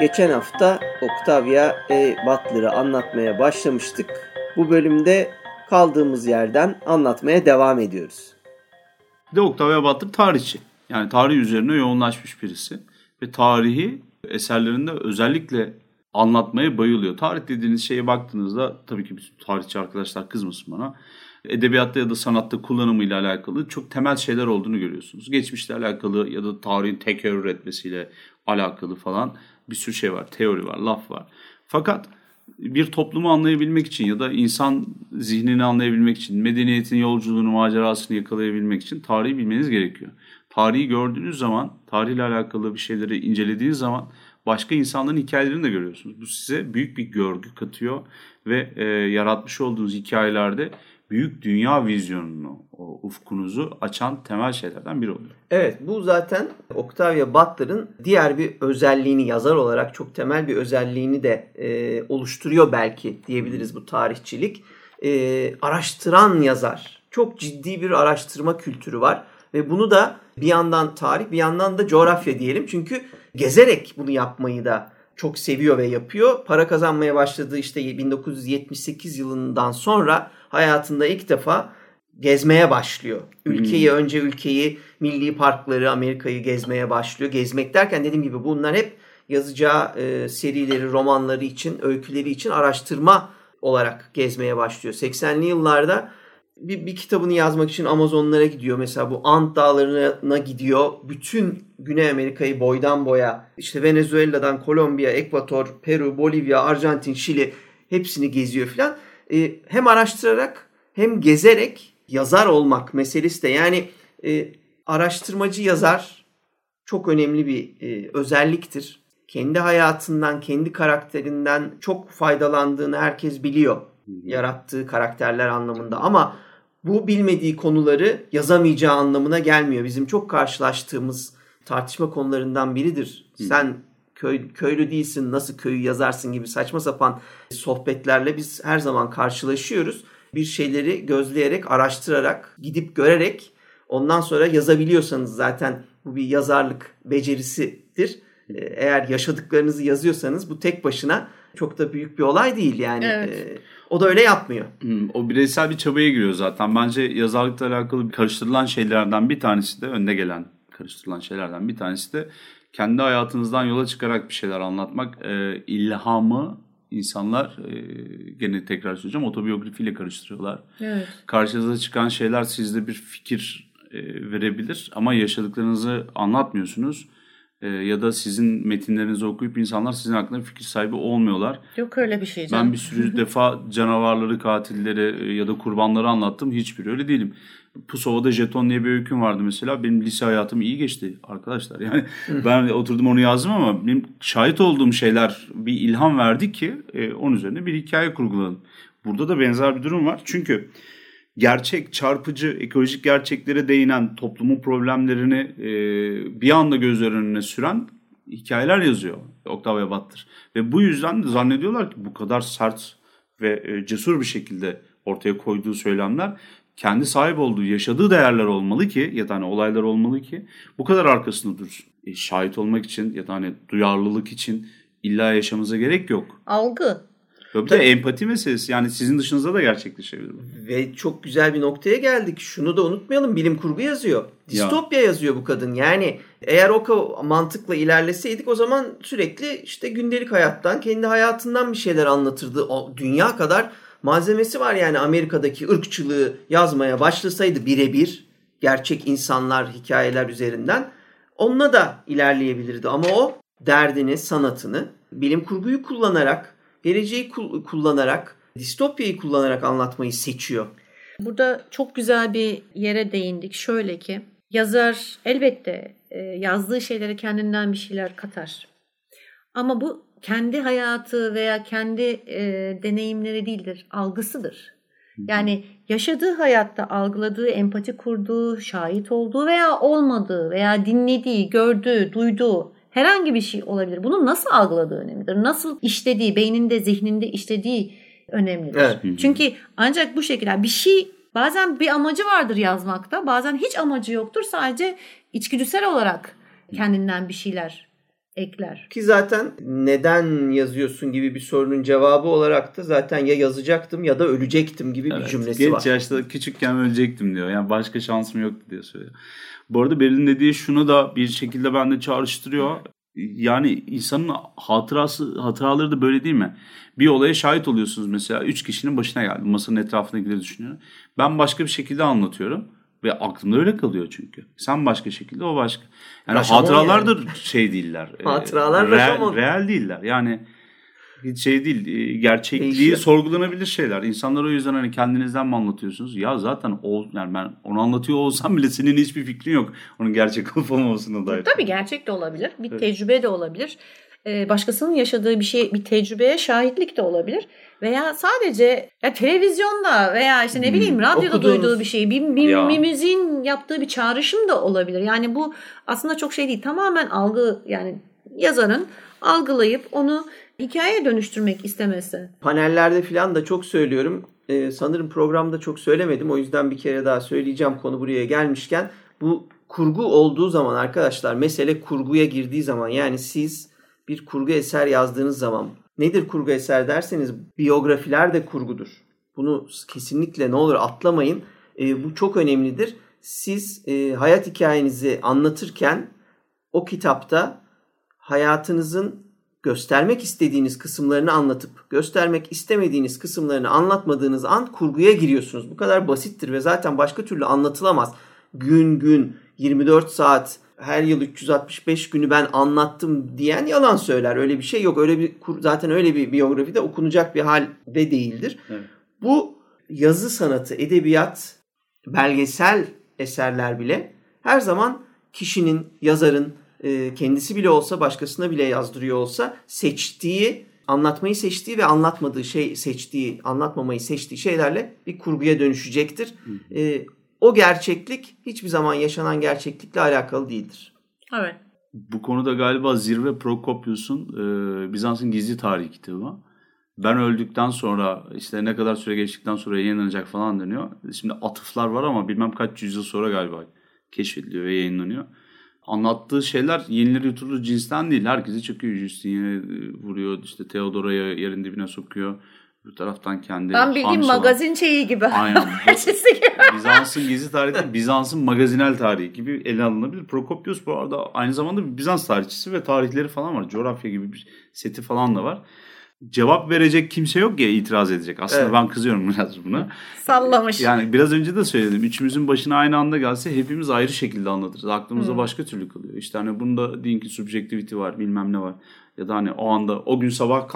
Geçen hafta Octavia E. Butler'ı anlatmaya başlamıştık. Bu bölümde kaldığımız yerden anlatmaya devam ediyoruz. Bir de Octavia Butler tarihçi. Yani tarih üzerine yoğunlaşmış birisi. Ve tarihi eserlerinde özellikle anlatmaya bayılıyor. Tarih dediğiniz şeye baktığınızda tabii ki tarihçi arkadaşlar kızmasın bana. Edebiyatta ya da sanatta kullanımıyla alakalı çok temel şeyler olduğunu görüyorsunuz. Geçmişle alakalı ya da tarihin tekerrür etmesiyle alakalı falan bir sürü şey var. Teori var, laf var. Fakat bir toplumu anlayabilmek için ya da insan zihnini anlayabilmek için, medeniyetin yolculuğunu, macerasını yakalayabilmek için tarihi bilmeniz gerekiyor. Tarihi gördüğünüz zaman, tarihle alakalı bir şeyleri incelediğiniz zaman başka insanların hikayelerini de görüyorsunuz. Bu size büyük bir görgü katıyor ve e, yaratmış olduğunuz hikayelerde büyük dünya vizyonunu, o ufkunuzu açan temel şeylerden biri oluyor. Evet bu zaten Octavia Butler'ın diğer bir özelliğini yazar olarak çok temel bir özelliğini de e, oluşturuyor belki diyebiliriz bu tarihçilik. E, araştıran yazar. Çok ciddi bir araştırma kültürü var ve bunu da bir yandan tarih bir yandan da coğrafya diyelim. Çünkü gezerek bunu yapmayı da çok seviyor ve yapıyor. Para kazanmaya başladığı işte 1978 yılından sonra hayatında ilk defa gezmeye başlıyor. Ülkeyi hmm. önce ülkeyi, milli parkları, Amerika'yı gezmeye başlıyor. Gezmek derken dediğim gibi bunlar hep yazacağı e, serileri, romanları için, öyküleri için araştırma olarak gezmeye başlıyor. 80'li yıllarda bir, bir kitabını yazmak için Amazonlara gidiyor. Mesela bu Ant dağlarına gidiyor. Bütün Güney Amerika'yı boydan boya işte Venezuela'dan Kolombiya, Ekvator, Peru, Bolivya, Arjantin, Şili hepsini geziyor filan. Ee, hem araştırarak hem gezerek yazar olmak meselesi de yani e, araştırmacı yazar çok önemli bir e, özelliktir. Kendi hayatından, kendi karakterinden çok faydalandığını herkes biliyor. Yarattığı karakterler anlamında ama bu bilmediği konuları yazamayacağı anlamına gelmiyor. Bizim çok karşılaştığımız tartışma konularından biridir. Hı. Sen köy, köylü değilsin nasıl köyü yazarsın gibi saçma sapan sohbetlerle biz her zaman karşılaşıyoruz. Bir şeyleri gözleyerek, araştırarak, gidip görerek ondan sonra yazabiliyorsanız zaten bu bir yazarlık becerisidir. Eğer yaşadıklarınızı yazıyorsanız bu tek başına çok da büyük bir olay değil yani. Evet. Ee, o da öyle yapmıyor. Hmm, o bireysel bir çabaya giriyor zaten. Bence yazarlıkla alakalı karıştırılan şeylerden bir tanesi de önde gelen karıştırılan şeylerden bir tanesi de kendi hayatınızdan yola çıkarak bir şeyler anlatmak. E, ilhamı insanlar e, gene tekrar söyleyeceğim otobiyografiyle karıştırıyorlar. Evet. Karşınıza çıkan şeyler sizde bir fikir e, verebilir ama yaşadıklarınızı anlatmıyorsunuz e, ya da sizin metinlerinizi okuyup insanlar sizin hakkında fikir sahibi olmuyorlar. Yok öyle bir şey canım. Ben bir sürü defa canavarları, katilleri e, ya da kurbanları anlattım. Hiçbiri öyle değilim. Pusova'da jeton diye bir öyküm vardı mesela. Benim lise hayatım iyi geçti arkadaşlar. Yani ben oturdum onu yazdım ama benim şahit olduğum şeyler bir ilham verdi ki e, onun üzerine bir hikaye kurguladım. Burada da benzer bir durum var. Çünkü gerçek, çarpıcı, ekolojik gerçeklere değinen toplumun problemlerini e, bir anda gözler önüne süren hikayeler yazıyor Octavia Butler. Ve bu yüzden zannediyorlar ki bu kadar sert ve e, cesur bir şekilde ortaya koyduğu söylemler kendi sahip olduğu, yaşadığı değerler olmalı ki ya da hani olaylar olmalı ki bu kadar arkasında dursun. E, şahit olmak için ya da hani duyarlılık için illa yaşamıza gerek yok. Algı. Tabii, Tabii. empati meselesi yani sizin dışınızda da gerçekleşebilir. Ve çok güzel bir noktaya geldik. Şunu da unutmayalım bilim kurgu yazıyor. Distopya ya. yazıyor bu kadın. Yani eğer o mantıkla ilerleseydik o zaman sürekli işte gündelik hayattan, kendi hayatından bir şeyler anlatırdı. O dünya kadar malzemesi var yani Amerika'daki ırkçılığı yazmaya başlasaydı birebir gerçek insanlar hikayeler üzerinden onunla da ilerleyebilirdi. Ama o derdini, sanatını bilim kurguyu kullanarak geleceği kullanarak, distopyayı kullanarak anlatmayı seçiyor. Burada çok güzel bir yere değindik. Şöyle ki yazar elbette e, yazdığı şeylere kendinden bir şeyler katar. Ama bu kendi hayatı veya kendi e, deneyimleri değildir, algısıdır. Yani yaşadığı hayatta algıladığı, empati kurduğu, şahit olduğu veya olmadığı veya dinlediği, gördüğü, duyduğu herhangi bir şey olabilir. Bunu nasıl algıladığı önemlidir. Nasıl işlediği, beyninde, zihninde işlediği önemlidir. Evet. Çünkü ancak bu şekilde bir şey bazen bir amacı vardır yazmakta. Bazen hiç amacı yoktur. Sadece içgüdüsel olarak kendinden bir şeyler ekler. Ki zaten neden yazıyorsun gibi bir sorunun cevabı olarak da zaten ya yazacaktım ya da ölecektim gibi bir Evet, cümlesi genç var. yaşta küçükken ölecektim diyor. Yani başka şansım yoktu diye söylüyor. Bu arada Beril'in dediği şunu da bir şekilde bende çağrıştırıyor. Yani insanın hatırası hatıraları da böyle değil mi? Bir olaya şahit oluyorsunuz mesela. Üç kişinin başına geldi. Masanın etrafındakileri düşünüyor. Ben başka bir şekilde anlatıyorum. Ve aklımda öyle kalıyor çünkü. Sen başka şekilde o başka. Yani Raşamon hatıralar yani. da şey değiller. e, Hatıralar real, raşamon. real değiller. Yani şey değil. e, Gerçekliği Değişiyor. sorgulanabilir şeyler. İnsanlar o yüzden hani kendinizden mi anlatıyorsunuz? Ya zaten o, yani ben onu anlatıyor olsam bile senin hiçbir fikrin yok. Onun gerçek olup olmamasına dair. Tabii gerçek de olabilir. Bir Evet. tecrübe de olabilir. Ee, başkasının yaşadığı bir şey, bir tecrübeye şahitlik de olabilir. Veya sadece ya televizyonda veya işte ne Hmm, bileyim radyoda okuduğunuz- duyduğu bir şey, bir, bir, Ya. bir müziğin yaptığı bir çağrışım da olabilir. Yani bu aslında çok şey değil. Tamamen algı yani yazarın algılayıp onu hikayeye dönüştürmek istemesi. Panellerde falan da çok söylüyorum. Ee, sanırım programda çok söylemedim. O yüzden bir kere daha söyleyeceğim konu buraya gelmişken. Bu kurgu olduğu zaman arkadaşlar mesele kurguya girdiği zaman yani siz bir kurgu eser yazdığınız zaman nedir kurgu eser derseniz biyografiler de kurgudur. Bunu kesinlikle ne olur atlamayın. Ee, bu çok önemlidir. Siz e, hayat hikayenizi anlatırken o kitapta hayatınızın göstermek istediğiniz kısımlarını anlatıp göstermek istemediğiniz kısımlarını anlatmadığınız an kurguya giriyorsunuz. Bu kadar basittir ve zaten başka türlü anlatılamaz. Gün gün 24 saat her yıl 365 günü ben anlattım diyen yalan söyler. Öyle bir şey yok. Öyle bir zaten öyle bir biyografi de okunacak bir halde değildir. Evet. Bu yazı sanatı, edebiyat, belgesel eserler bile her zaman kişinin, yazarın e, kendisi bile olsa başkasına bile yazdırıyor olsa seçtiği, anlatmayı seçtiği ve anlatmadığı şey seçtiği, anlatmamayı seçtiği şeylerle bir kurguya dönüşecektir. E, o gerçeklik hiçbir zaman yaşanan gerçeklikle alakalı değildir. Evet. Bu konuda galiba Zirve Prokopius'un e, Bizans'ın Gizli Tarihi kitabı. Ben öldükten sonra işte ne kadar süre geçtikten sonra yayınlanacak falan deniyor. Şimdi atıflar var ama bilmem kaç yüzyıl sonra galiba keşfediliyor ve yayınlanıyor. Anlattığı şeyler yenilir yutulur cinsten değil. Herkesi çöküyor. Justinian'e vuruyor. işte Theodora'ya yerin dibine sokuyor. Bir taraftan kendi Ben bildiğim magazin şeyi gibi. Aynen. Bizans'ın gizli tarihi Bizans'ın magazinel tarihi gibi ele alınabilir. Prokopius bu arada aynı zamanda bir Bizans tarihçisi ve tarihleri falan var. Coğrafya gibi bir seti falan da var. Cevap verecek kimse yok ya itiraz edecek. Aslında Evet. ben kızıyorum biraz buna. Sallamış. Yani biraz önce de söyledim. Üçümüzün başına aynı anda gelse hepimiz ayrı şekilde anlatırız. Aklımızda Hmm. başka türlü kalıyor. İşte hani bunda deyin ki subjektivity var bilmem ne var. Ya da hani o anda o gün sabah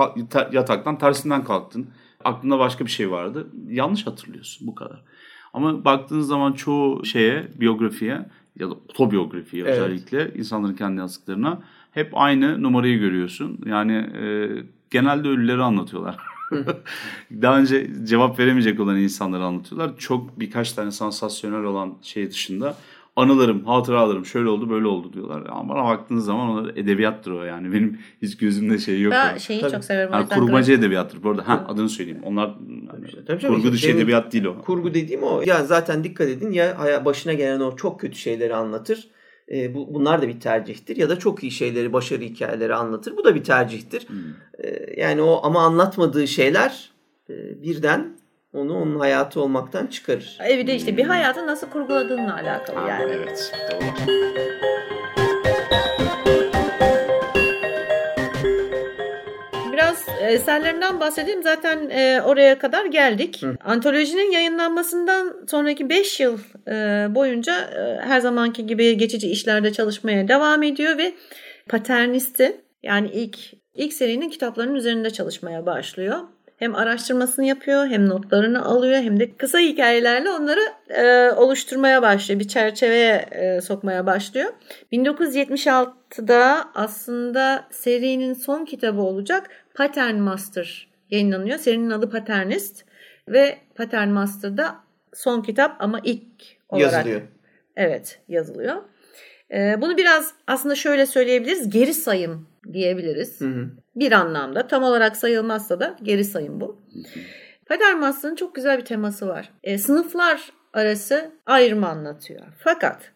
yataktan tersinden kalktın. Aklında başka bir şey vardı. Yanlış hatırlıyorsun bu kadar. Ama baktığınız zaman çoğu şeye, biyografiye ya da otobiyografiye Evet. özellikle insanların kendi yazdıklarına hep aynı numarayı görüyorsun. Yani e, genelde ölüleri anlatıyorlar. Daha önce cevap veremeyecek olan insanları anlatıyorlar. Çok birkaç tane sansasyonel olan şey dışında anılarım, hatıralarım şöyle oldu böyle oldu diyorlar. Ama bana baktığınız zaman onlar edebiyattır o yani. Benim hiç gözümde şey yok. Ben yani. şeyi Tabii. çok severim. Yani kurmacı edebiyattır. Bu arada ha, adını söyleyeyim. Onlar hani, Tabii kurgu dışı demin- edebiyat değil o. Kurgu dediğim o. Ya zaten dikkat edin ya başına gelen o çok kötü şeyleri anlatır. E, bu, bunlar da bir tercihtir. Ya da çok iyi şeyleri, başarı hikayeleri anlatır. Bu da bir tercihtir. E, yani o ama anlatmadığı şeyler e, birden onu onun hayatı olmaktan çıkarır. E bir de işte bir hayatı nasıl kurguladığınla alakalı yani. Evet. Doğru. Eserlerinden bahsedeyim. Zaten e, oraya kadar geldik. Antolojinin yayınlanmasından sonraki 5 yıl e, boyunca e, her zamanki gibi geçici işlerde çalışmaya devam ediyor ve paternisti yani ilk ilk serinin kitaplarının üzerinde çalışmaya başlıyor. hem araştırmasını yapıyor hem notlarını alıyor hem de kısa hikayelerle onları e, oluşturmaya başlıyor. Bir çerçeveye e, sokmaya başlıyor. 1976'da aslında serinin son kitabı olacak Pattern Master yayınlanıyor. Serinin adı Patternist ve Pattern Master'da son kitap ama ilk olarak Yazılıyor. Evet yazılıyor. Ee, bunu biraz aslında şöyle söyleyebiliriz. Geri sayım diyebiliriz. Hı hı. Bir anlamda tam olarak sayılmazsa da geri sayım bu. Pattern Master'ın çok güzel bir teması var. Ee, sınıflar arası ayrımı anlatıyor. Fakat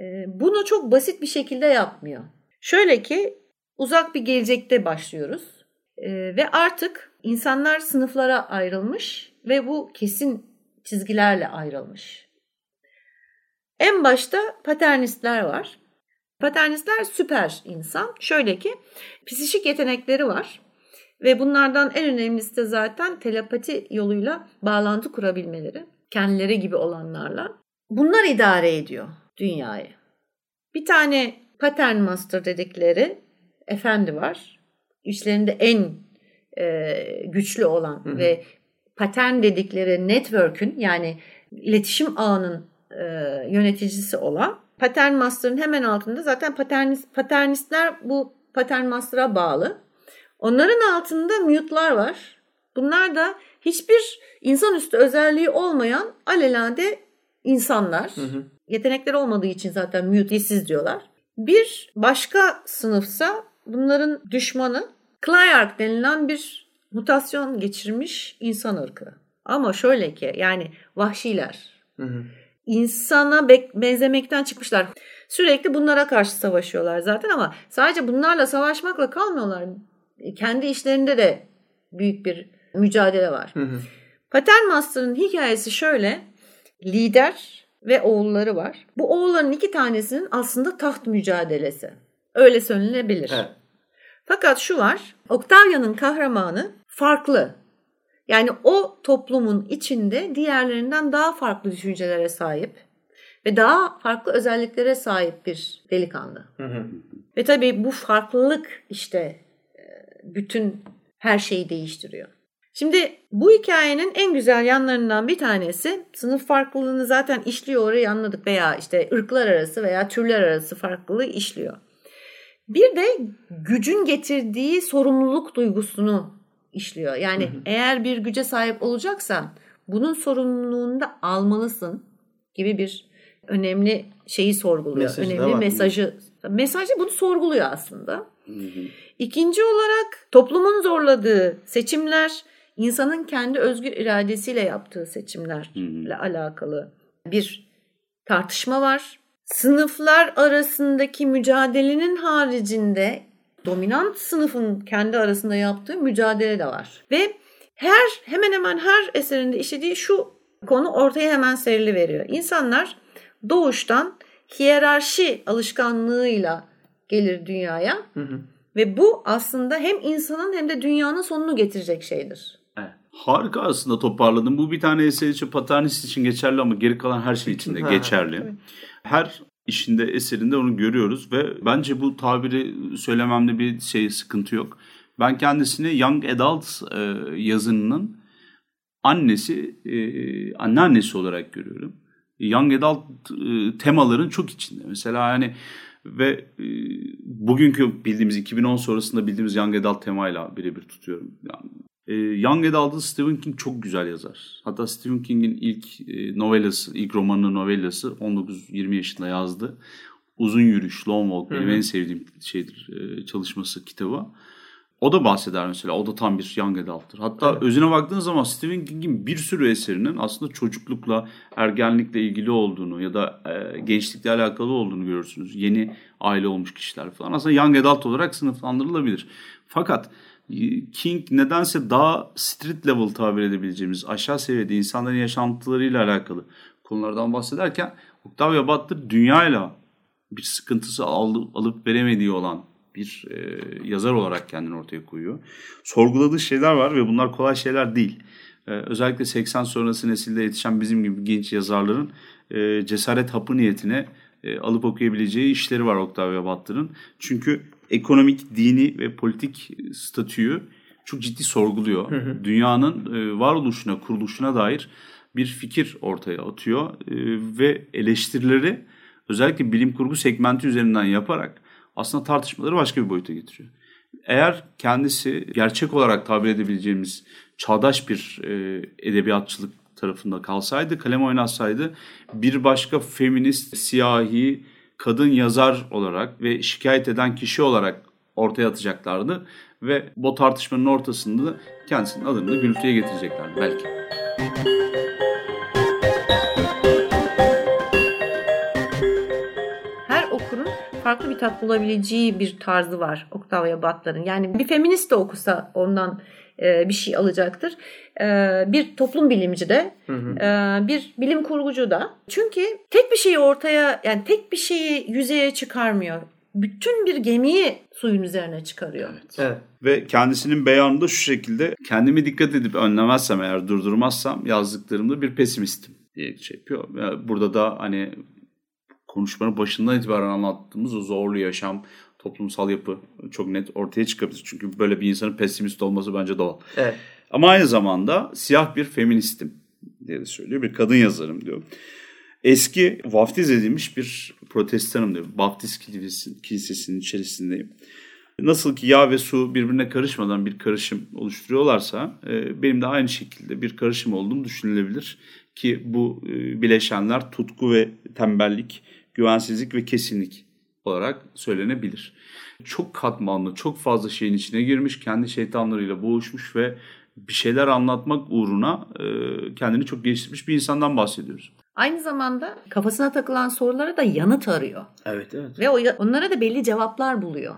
e, bunu çok basit bir şekilde yapmıyor. Şöyle ki uzak bir gelecekte başlıyoruz. Ee, ve artık insanlar sınıflara ayrılmış ve bu kesin çizgilerle ayrılmış. En başta paternistler var. Paternistler süper insan. Şöyle ki psişik yetenekleri var. Ve bunlardan en önemlisi de zaten telepati yoluyla bağlantı kurabilmeleri. Kendileri gibi olanlarla. Bunlar idare ediyor dünyayı. Bir tane pattern master dedikleri efendi var. İçlerinde en e, güçlü olan Hı hı. ve patern dedikleri network'ün yani iletişim ağının e, yöneticisi olan Pattern Master'ın hemen altında zaten paternist, paternistler bu Pattern Master'a bağlı. Onların altında mute'lar var. Bunlar da hiçbir insanüstü özelliği olmayan alelade insanlar. Hı hı. Yetenekleri olmadığı için zaten mute'siz diyorlar. Bir başka sınıfsa bunların düşmanı Clayark denilen bir mutasyon geçirmiş insan ırkı. Ama şöyle ki yani vahşiler. Hı hı. insana benzemekten çıkmışlar. Sürekli bunlara karşı savaşıyorlar zaten ama sadece bunlarla savaşmakla kalmıyorlar. Kendi işlerinde de büyük bir mücadele var. Hı hı. Pattern Master'ın hikayesi şöyle. Lider ve oğulları var. Bu oğulların iki tanesinin aslında taht mücadelesi. Öyle söylenebilir. Evet. Fakat şu var. Octavia'nın kahramanı farklı. Yani o toplumun içinde diğerlerinden daha farklı düşüncelere sahip ve daha farklı özelliklere sahip bir delikanlı. Hı hı. Ve tabii bu farklılık işte e, bütün her şeyi değiştiriyor. Şimdi bu hikayenin en güzel yanlarından bir tanesi sınıf farklılığını zaten işliyor orayı anladık veya işte ırklar arası veya türler arası farklılığı işliyor. Bir de gücün getirdiği sorumluluk duygusunu işliyor. Yani eğer bir güce sahip olacaksan bunun sorumluluğunu da almalısın gibi bir önemli şeyi sorguluyor. Mesajı da önemli mesajı. Mesajı bunu sorguluyor aslında. İkinci olarak toplumun zorladığı seçimler insanın kendi özgür iradesiyle yaptığı seçimlerle alakalı bir tartışma var. Sınıflar arasındaki mücadelenin haricinde dominant sınıfın kendi arasında yaptığı mücadele de var. Ve her hemen hemen her eserinde işlediği şu konu ortaya hemen serili veriyor. İnsanlar doğuştan hiyerarşi alışkanlığıyla gelir dünyaya Hı hı. ve bu aslında hem insanın hem de dünyanın sonunu getirecek şeydir. Evet. Harika aslında toparladın. Bu bir tane eser için paternist için geçerli ama geri kalan her şey için de Ha, geçerli. Her işinde eserinde onu görüyoruz ve bence bu tabiri söylememde bir şey sıkıntı yok. Ben kendisini Young Adult e, yazınının annesi, e, anneannesi olarak görüyorum. Young Adult e, temaların çok içinde. Mesela yani ve e, bugünkü bildiğimiz 2010 sonrasında bildiğimiz Young Adult temayla birebir tutuyorum. Yani, e, Young Adult'ı Stephen King çok güzel yazar. Hatta Stephen King'in ilk e, novellası, ilk romanı novellası 19-20 yaşında yazdı. Uzun Yürüyüş, Long Walk benim Hı hı. en sevdiğim şeydir e, çalışması kitabı. O da bahseder mesela. O da tam bir young adult'tır. Hatta Evet. özüne baktığın zaman Stephen King'in bir sürü eserinin aslında çocuklukla, ergenlikle ilgili olduğunu ya da e, gençlikle alakalı olduğunu görürsünüz. Yeni aile olmuş kişiler falan. Aslında young adult olarak sınıflandırılabilir. Fakat King nedense daha street level tabir edebileceğimiz aşağı seviyede insanların yaşantılarıyla alakalı konulardan bahsederken Octavia Butler dünyayla bir sıkıntısı al- alıp veremediği olan bir e, yazar olarak kendini ortaya koyuyor. Sorguladığı şeyler var ve bunlar kolay şeyler değil. E, özellikle 80 sonrası nesilde yetişen bizim gibi genç yazarların e, cesaret hapı niyetine e, alıp okuyabileceği işleri var Octavia Butler'ın. Çünkü ekonomik, dini ve politik statüyü çok ciddi sorguluyor. Dünyanın e, varoluşuna, kuruluşuna dair bir fikir ortaya atıyor e, ve eleştirileri özellikle bilim kurgu segmenti üzerinden yaparak aslında tartışmaları başka bir boyuta getiriyor. Eğer kendisi gerçek olarak tabir edebileceğimiz çağdaş bir e, edebiyatçılık tarafında kalsaydı, kalem oynatsaydı bir başka feminist, siyahi, kadın yazar olarak ve şikayet eden kişi olarak ortaya atacaklardı. Ve bu tartışmanın ortasında da kendisinin adını da gürültüye getireceklerdi belki. Her okurun farklı bir tat bulabileceği bir tarzı var Octavia Butler'ın. Yani bir feminist de okusa ondan e, bir şey alacaktır. E, bir toplum bilimci de, e, bir bilim kurgucu da. Çünkü tek bir şeyi ortaya, yani tek bir şeyi yüzeye çıkarmıyor. Bütün bir gemiyi suyun üzerine çıkarıyor. Evet. Ve kendisinin beyanında şu şekilde kendimi dikkat edip önlemezsem eğer durdurmazsam yazdıklarımda bir pesimistim diye şey yapıyor. Burada da hani konuşmanın başından itibaren anlattığımız o zorlu yaşam, toplumsal yapı çok net ortaya çıkabilir. Çünkü böyle bir insanın pesimist olması bence doğal. Evet. Ama aynı zamanda siyah bir feministim diye de söylüyor. Bir kadın yazarım diyor. Eski vaftiz edilmiş bir protestanım diyor. Baptist kilisesinin, kilisesinin içerisindeyim. Nasıl ki yağ ve su birbirine karışmadan bir karışım oluşturuyorlarsa e, benim de aynı şekilde bir karışım olduğum düşünülebilir. Ki bu e, bileşenler tutku ve tembellik, güvensizlik ve kesinlik olarak söylenebilir. Çok katmanlı, çok fazla şeyin içine girmiş, kendi şeytanlarıyla boğuşmuş ve bir şeyler anlatmak uğruna e, kendini çok geliştirmiş bir insandan bahsediyoruz. Aynı zamanda kafasına takılan sorulara da yanıt arıyor. Evet, evet. Ve o, onlara da belli cevaplar buluyor.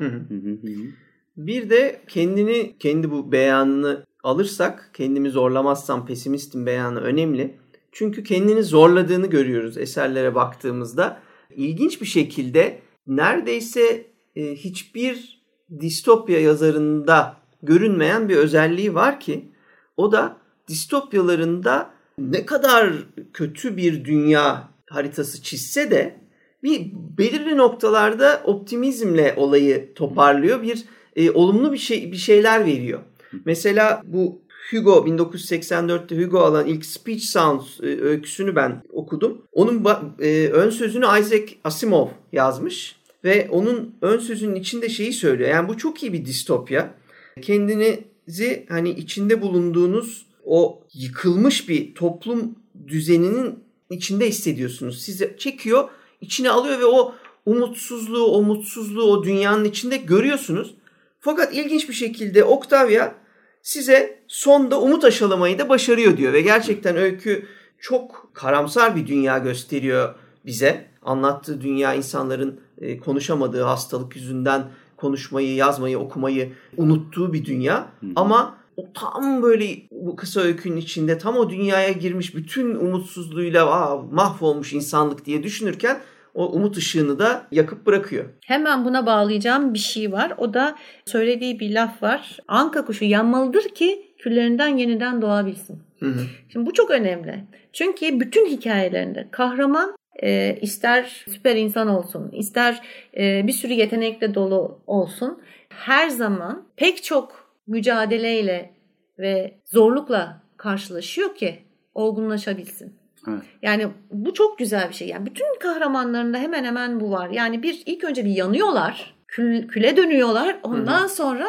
Bir de kendini, kendi bu beyanını alırsak, kendimi zorlamazsam pesimistim beyanı önemli. Çünkü kendini zorladığını görüyoruz eserlere baktığımızda. İlginç bir şekilde neredeyse e, hiçbir distopya yazarında görünmeyen bir özelliği var ki o da distopyalarında ne kadar kötü bir dünya haritası çizse de bir belirli noktalarda optimizmle olayı toparlıyor. Bir e, olumlu bir şey bir şeyler veriyor. Mesela bu Hugo 1984'te Hugo alan ilk Speech Sounds e, öyküsünü ben okudum. Onun ba- e, ön sözünü Isaac Asimov yazmış ve onun ön sözünün içinde şeyi söylüyor. Yani bu çok iyi bir distopya. Kendinizi hani içinde bulunduğunuz o yıkılmış bir toplum düzeninin içinde hissediyorsunuz. Sizi çekiyor, içine alıyor ve o umutsuzluğu, o mutsuzluğu o dünyanın içinde görüyorsunuz. Fakat ilginç bir şekilde Octavia size sonda umut aşılamayı da başarıyor diyor ve gerçekten öykü çok karamsar bir dünya gösteriyor bize. Anlattığı dünya insanların e, konuşamadığı hastalık yüzünden konuşmayı, yazmayı, okumayı unuttuğu bir dünya. Ama o tam böyle bu kısa öykünün içinde tam o dünyaya girmiş bütün umutsuzluğuyla Aa, mahvolmuş insanlık diye düşünürken o umut ışığını da yakıp bırakıyor. Hemen buna bağlayacağım bir şey var. O da söylediği bir laf var. Anka kuşu yanmalıdır ki küllerinden yeniden doğabilsin. Hı hı. Şimdi bu çok önemli. Çünkü bütün hikayelerinde kahraman e, ister süper insan olsun, ister e, bir sürü yetenekle dolu olsun. Her zaman pek çok mücadeleyle ve zorlukla karşılaşıyor ki olgunlaşabilsin. Evet. Yani bu çok güzel bir şey. Yani bütün kahramanlarında hemen hemen bu var. Yani bir ilk önce bir yanıyorlar, kül, küle dönüyorlar. Ondan sonra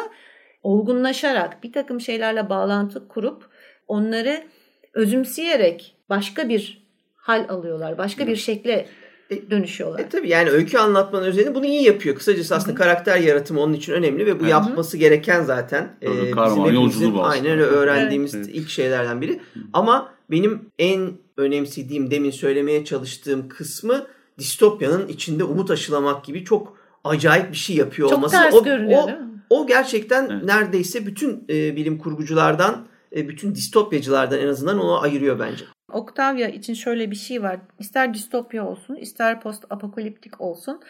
olgunlaşarak bir takım şeylerle bağlantı kurup onları özümseyerek başka bir hal alıyorlar. Başka bir şekle dönüşüyorlar. E tabii yani öykü anlatmanın özelliği bunu iyi yapıyor. Kısacası aslında karakter yaratımı onun için önemli ve bu yapması gereken zaten. E, bizim hepimizin aynen öyle öğrendiğimiz Evet. ilk şeylerden biri. Ama benim en önemsediğim demin söylemeye çalıştığım kısmı distopyanın içinde umut aşılamak gibi çok acayip bir şey yapıyor Çok olması. ters o, görünüyor o, değil mi? o gerçekten Evet. neredeyse bütün e, bilim kurguculardan, e, bütün distopyacılardan en azından onu ayırıyor bence. Octavia için şöyle bir şey var. İster distopya olsun, ister post apokaliptik olsun,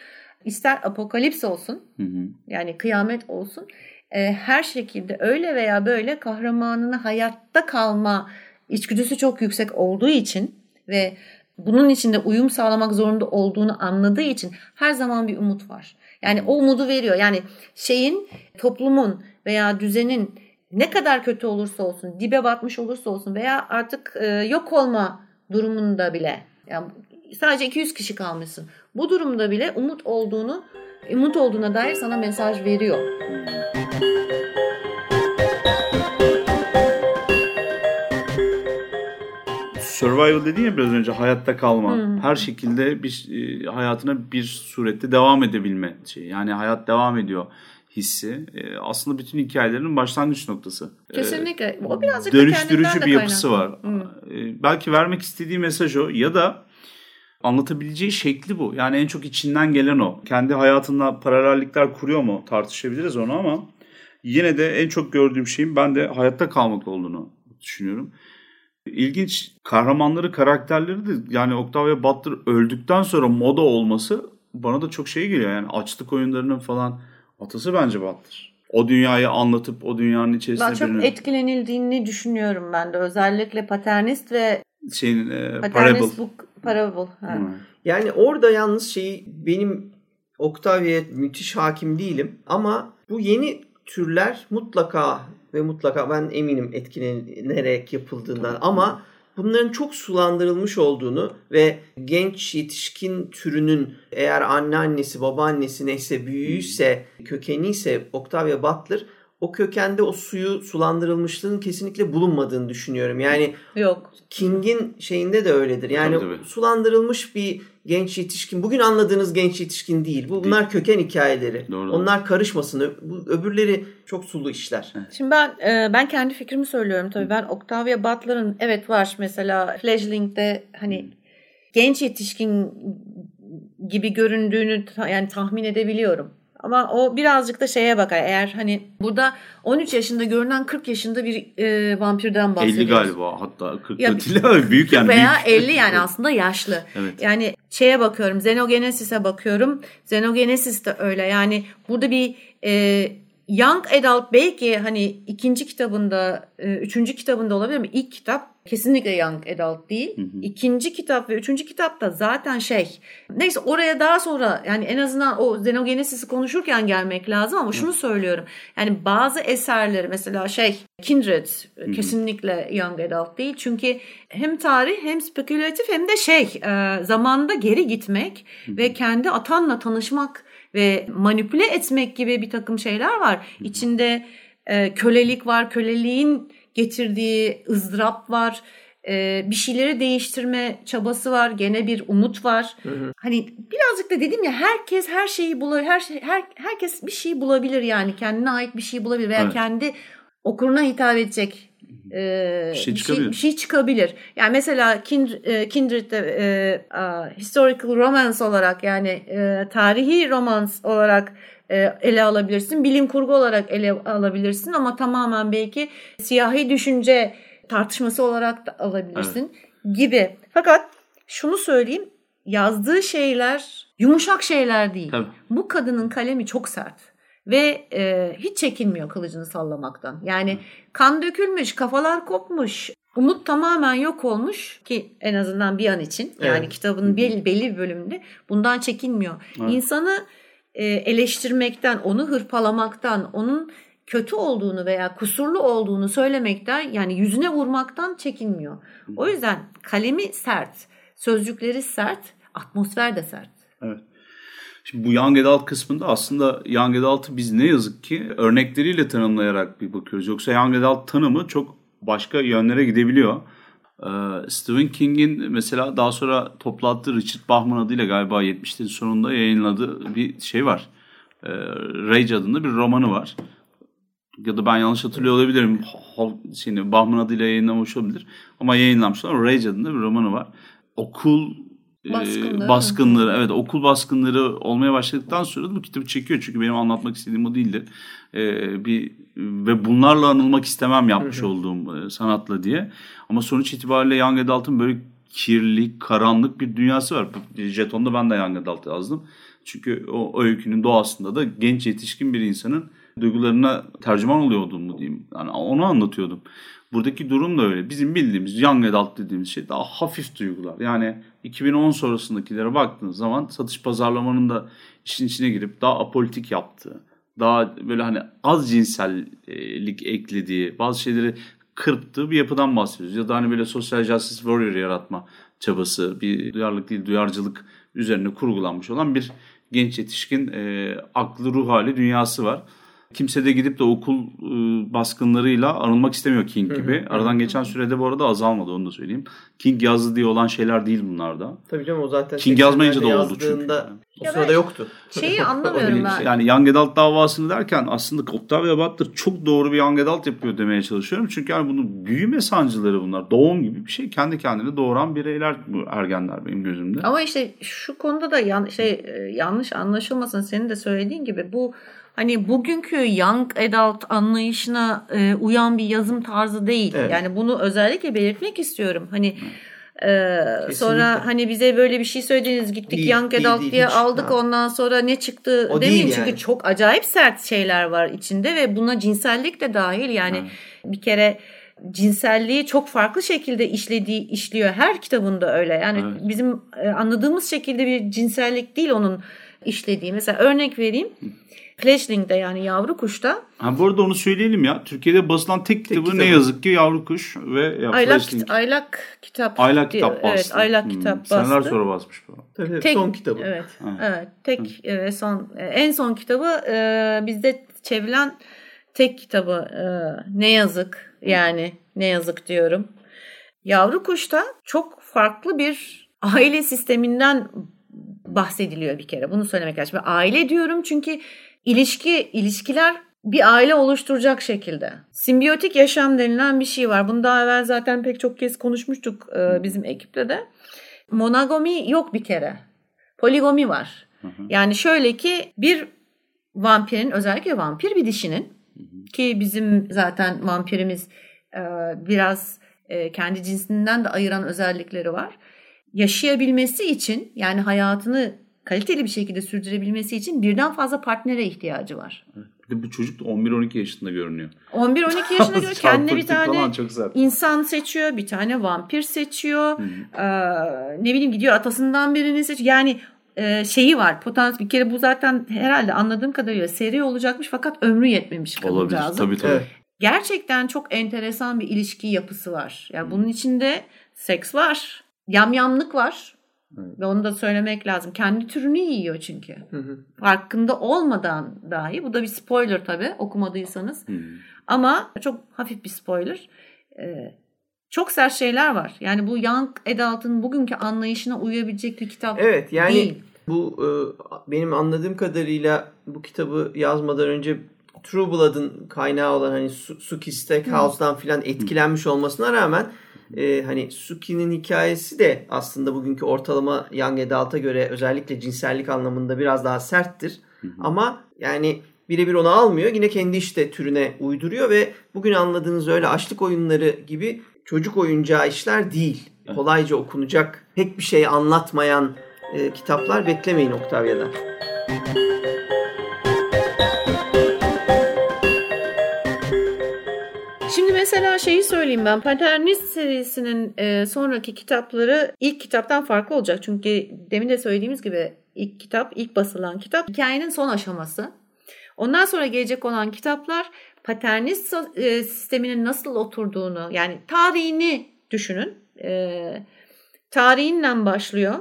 ister apokalips olsun, Hı hı. yani kıyamet olsun. e, her şekilde öyle veya böyle kahramanını hayatta kalma içgüdüsü çok yüksek olduğu için ve bunun içinde uyum sağlamak zorunda olduğunu anladığı için her zaman bir umut var. Yani o umudu veriyor. Yani şeyin, toplumun veya düzenin ne kadar kötü olursa olsun, dibe batmış olursa olsun veya artık e, yok olma durumunda bile yani sadece 200 kişi kalmışsın. Bu durumda bile umut olduğunu umut olduğuna dair sana mesaj veriyor. Survival dedin ya biraz önce hayatta kalma. Hı. Her şekilde bir e, hayatına bir surette devam edebilme şey. Yani hayat devam ediyor hissi. E, aslında bütün hikayelerin başlangıç noktası. E, Kesinlikle. O birazcık dönüştürücü bir yapısı var. kaynaklı. Hı. E, belki vermek istediği mesaj o ya da anlatabileceği şekli bu. Yani en çok içinden gelen o. Kendi hayatında paralellikler kuruyor mu tartışabiliriz onu ama yine de en çok gördüğüm şeyin ben de hayatta kalmak olduğunu düşünüyorum. İlginç kahramanları, karakterleri de yani Octavia Butler öldükten sonra moda olması bana da çok şey geliyor. Yani açlık oyunlarının falan atası bence Butler. O dünyayı anlatıp o dünyanın içerisinde Ben çok birini etkilenildiğini düşünüyorum ben de. Özellikle paternist ve şeyin e, Parable. paternist book parable. Ha. Hı. Yani orada yalnız şeyi benim Octavia'ya müthiş hakim değilim ama bu yeni türler mutlaka ve mutlaka ben eminim etkilenerek yapıldığından ama bunların çok sulandırılmış olduğunu ve genç yetişkin türünün eğer anneannesi babaannesi neyse büyüğüyse kökeniyse Octavia Butler o kökende o suyu sulandırılmışlığın kesinlikle bulunmadığını düşünüyorum. Yani Yok. King'in şeyinde de öyledir. Yani Tabii, tabii. sulandırılmış bir genç yetişkin. Bugün anladığınız genç yetişkin değil. Bu bunlar köken hikayeleri. Doğru. Onlar karışmasın. Bu öbürleri çok sulu işler. Şimdi ben e, ben kendi fikrimi söylüyorum tabii. Ben Octavia Butler'ın evet var mesela Fledgling'de hani genç yetişkin gibi göründüğünü yani tahmin edebiliyorum. Ama o birazcık da şeye bakar. Eğer hani burada 13 yaşında görünen 40 yaşında bir e, vampirden bahsediyoruz. 50 galiba hatta 40 Ya, değil ama büyük yani. veya büyük. 50 yani aslında yaşlı. Evet. Yani şeye bakıyorum Xenogenesis'e bakıyorum. Xenogenesis de öyle. Yani burada bir e, young adult belki hani ikinci kitabında, e, üçüncü kitabında olabilir mi? İlk kitap kesinlikle young adult değil. İkinci kitap ve üçüncü kitapta zaten şey. Neyse oraya daha sonra yani en azından o Xenogenesis'i konuşurken gelmek lazım ama şunu söylüyorum. Yani bazı eserleri mesela şey Kindred kesinlikle young adult değil. Çünkü hem tarih hem spekülatif hem de şey e, zamanda geri gitmek ve kendi atanla tanışmak ve manipüle etmek gibi bir takım şeyler var. İçinde e, kölelik var, köleliğin getirdiği ızdırap var. E, bir şeyleri değiştirme çabası var. Gene bir umut var. Hani birazcık da dedim ya herkes her şeyi bulabilir. Her, şey, her herkes bir şey bulabilir yani kendine ait bir şey bulabilir veya Evet. kendi okuruna hitap edecek e, Bir şey bir, çıkabilir. şey, bir şey çıkabilir. Yani mesela Kind- e, Kindred'de e, a, historical romance olarak yani e, tarihi romans olarak ele alabilirsin. Bilim kurgu olarak ele alabilirsin ama tamamen belki siyahi düşünce tartışması olarak da alabilirsin gibi. Fakat şunu söyleyeyim yazdığı şeyler yumuşak şeyler değil. Tabii. Bu kadının kalemi çok sert ve e, hiç çekinmiyor kılıcını sallamaktan. Yani kan dökülmüş, kafalar kopmuş, umut tamamen yok olmuş ki en azından bir an için yani Evet. kitabın belli, belli bir bölümünde bundan çekinmiyor. Evet. İnsanı e, eleştirmekten, onu hırpalamaktan, onun kötü olduğunu veya kusurlu olduğunu söylemekten yani yüzüne vurmaktan çekinmiyor. O yüzden kalemi sert, sözcükleri sert, atmosfer de sert. Evet. Şimdi bu Young Adult kısmında aslında Young Adult'ı biz ne yazık ki örnekleriyle tanımlayarak bir bakıyoruz. Yoksa Young Adult tanımı çok başka yönlere gidebiliyor. Ee, Stephen King'in mesela daha sonra toplattığı Richard Bachman adıyla galiba 70'lerin sonunda yayınladığı bir şey var. Ee, Rage adında bir romanı var. Ya da ben yanlış hatırlıyor olabilirim. Şimdi Bachman adıyla yayınlamış olabilir. Ama yayınlanmışlar. Rage adında bir romanı var. Okul Baskınları. baskınları evet okul baskınları olmaya başladıktan sonra bu kitabı çekiyor. Çünkü benim anlatmak istediğim o değildi. Ee, bir ve bunlarla anılmak istemem yapmış olduğum e, sanatla diye. Ama sonuç itibariyle Young Adult'ın böyle kirli karanlık bir dünyası var. Jetonda ben de Young Adult yazdım. Çünkü o, o öykünün doğasında da genç yetişkin bir insanın duygularına tercüman oluyordum mu diyeyim. Yani onu anlatıyordum Buradaki durum da öyle. Bizim bildiğimiz young adult dediğimiz şey daha hafif duygular. Yani 2010 sonrasındakilere baktığınız zaman satış pazarlamanın da işin içine girip daha apolitik yaptığı, daha böyle hani az cinsellik eklediği bazı şeyleri kırptığı bir yapıdan bahsediyoruz. Ya da hani böyle sosyal justice warrior yaratma çabası, bir duyarlılık değil duyarcılık üzerine kurgulanmış olan bir genç yetişkin e, aklı ruh hali dünyası var. Kimse de gidip de okul e, baskınlarıyla anılmak istemiyor King gibi. Aradan geçen sürede bu arada azalmadı onu da söyleyeyim. King yazdı diye olan şeyler değil bunlar da. Tabii canım o zaten King yazmayınca da oldu çünkü. O sırada yoktu. Şeyi anlamıyorum ben. Yani Young Adult davasını derken aslında Octavia Butler çok doğru bir Young Adult yapıyor demeye çalışıyorum. Çünkü yani bunun büyüme sancıları bunlar. Doğum gibi bir şey. Kendi kendine doğuran bireyler bu ergenler benim gözümde. Ama işte şu konuda da yan, şey e, yanlış anlaşılmasın senin de söylediğin gibi bu hani bugünkü young adult anlayışına e, uyan bir yazım tarzı değil. Evet. Yani bunu özellikle belirtmek istiyorum. Hani ee, sonra hani bize böyle bir şey söylediniz gittik değil, Young değil, Adult değil, diye hiç. aldık ha. ondan sonra ne çıktı o demeyeyim çünkü yani. çok acayip sert şeyler var içinde ve buna cinsellik de dahil yani ha. bir kere cinselliği çok farklı şekilde işlediği işliyor her kitabında öyle yani evet. bizim e, anladığımız şekilde bir cinsellik değil onun işlediği mesela örnek vereyim Fledgling'de yani yavru kuşta. Ha, bu arada onu söyleyelim ya. Türkiye'de basılan tek kitabı, tek kitabı. ne yazık ki yavru kuş ve ya, aylak, Fledgling. aylak kitap. Aylak kitap bastı. Evet aylak hmm. kitap bastı. Seneler sonra basmış bu. Tabii, tek, son kitabı. Evet. Ha. evet tek ve son en son kitabı e, bizde çevrilen tek kitabı e, ne yazık yani ne yazık diyorum. Yavru kuşta çok farklı bir aile sisteminden bahsediliyor bir kere. Bunu söylemek lazım. Aile diyorum çünkü ilişki ilişkiler bir aile oluşturacak şekilde. Simbiyotik yaşam denilen bir şey var. Bunu daha evvel zaten pek çok kez konuşmuştuk e, bizim ekiple de. Monogami yok bir kere. Poligomi var. Yani şöyle ki bir vampirin özellikle vampir bir dişinin ki bizim zaten vampirimiz e, biraz e, kendi cinsinden de ayıran özellikleri var. Yaşayabilmesi için yani hayatını kaliteli bir şekilde sürdürebilmesi için birden fazla partnere ihtiyacı var. Bir de bu çocuk 11-12 yaşında görünüyor. 11-12 yaşında görünüyor. Kendine bir tane insan seçiyor. Bir tane vampir seçiyor. Ee, ne bileyim gidiyor atasından birini seçiyor. Yani e, şeyi var. Potansiyel bir kere bu zaten herhalde anladığım kadarıyla seri olacakmış fakat ömrü yetmemiş Olabilir tabii tabii. Evet. Gerçekten çok enteresan bir ilişki yapısı var. Yani bunun içinde seks var. Yamyamlık var. Evet. Ve onu da söylemek lazım. Kendi türünü yiyor çünkü. Hı hı. Farkında olmadan dahi. Bu da bir spoiler tabii okumadıysanız. Hı hı. Ama çok hafif bir spoiler. Ee, çok sert şeyler var. Yani bu Young Adult'ın bugünkü anlayışına uyabilecek bir kitap evet, yani değil. Bu e, benim anladığım kadarıyla bu kitabı yazmadan önce True Blood'ın kaynağı olan hani Suki Steakhouse'dan filan etkilenmiş olmasına rağmen e, hani Suki'nin hikayesi de aslında bugünkü ortalama Young Adult'a göre özellikle cinsellik anlamında biraz daha serttir. Hı hı. Ama yani birebir onu almıyor. Yine kendi işte türüne uyduruyor ve bugün anladığınız öyle açlık oyunları gibi çocuk oyuncağı işler değil. Kolayca okunacak, pek bir şey anlatmayan e, kitaplar beklemeyin Octavia'dan. Mesela şeyi söyleyeyim ben. Paternist serisinin e, sonraki kitapları ilk kitaptan farklı olacak. Çünkü demin de söylediğimiz gibi ilk kitap, ilk basılan kitap hikayenin son aşaması. Ondan sonra gelecek olan kitaplar paternist e, sisteminin nasıl oturduğunu yani tarihini düşünün. E, tarihinden başlıyor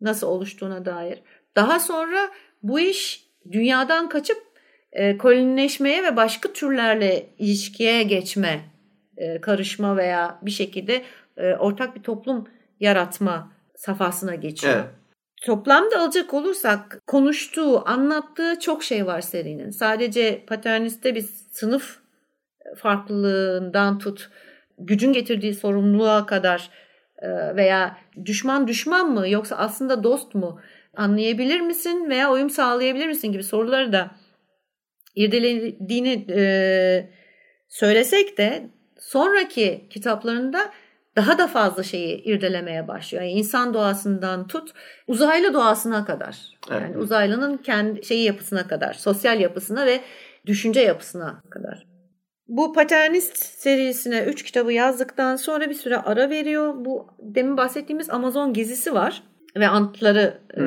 nasıl oluştuğuna dair. Daha sonra bu iş dünyadan kaçıp e, kolonileşmeye ve başka türlerle ilişkiye geçme, e, karışma veya bir şekilde e, ortak bir toplum yaratma safhasına geçiyor. Evet. Toplamda alacak olursak konuştuğu, anlattığı çok şey var serinin. Sadece paterniste bir sınıf farklılığından tut, gücün getirdiği sorumluluğa kadar e, veya düşman düşman mı yoksa aslında dost mu anlayabilir misin veya uyum sağlayabilir misin gibi soruları da irdelediğini e, söylesek de sonraki kitaplarında daha da fazla şeyi irdelemeye başlıyor. Yani insan doğasından tut uzaylı doğasına kadar. Yani evet. uzaylının kendi şeyi yapısına kadar, sosyal yapısına ve düşünce yapısına kadar. Bu Paternist serisine 3 kitabı yazdıktan sonra bir süre ara veriyor. Bu demin bahsettiğimiz Amazon gezisi var ve antları e,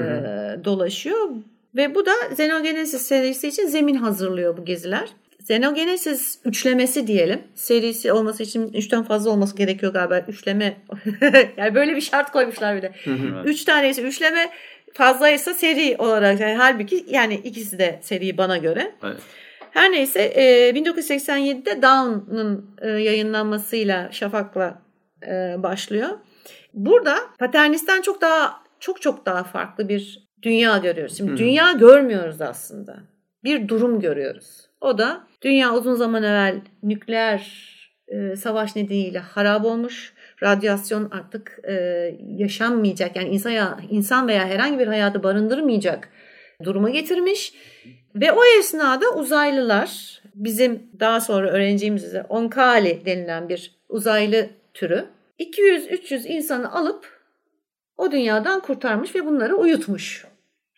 dolaşıyor. Ve bu da Xenogenesis serisi için zemin hazırlıyor bu geziler. Xenogenesis üçlemesi diyelim. Serisi olması için üçten fazla olması gerekiyor galiba. Üçleme yani böyle bir şart koymuşlar bir de. Üç tanesi üçleme fazlaysa seri olarak. Yani halbuki yani ikisi de seri bana göre. Evet. Her neyse e, 1987'de Dawn'un e, yayınlanmasıyla Şafak'la e, başlıyor. Burada Paternist'ten çok daha çok çok daha farklı bir dünya görüyoruz. Şimdi Hı. dünya görmüyoruz aslında. Bir durum görüyoruz. O da dünya uzun zaman evvel nükleer e, savaş nedeniyle harap olmuş. Radyasyon artık e, yaşanmayacak. Yani insan, insan veya herhangi bir hayatı barındırmayacak duruma getirmiş. Ve o esnada uzaylılar bizim daha sonra öğreneceğimiz üzere Onkali denilen bir uzaylı türü 200-300 insanı alıp o dünyadan kurtarmış ve bunları uyutmuş.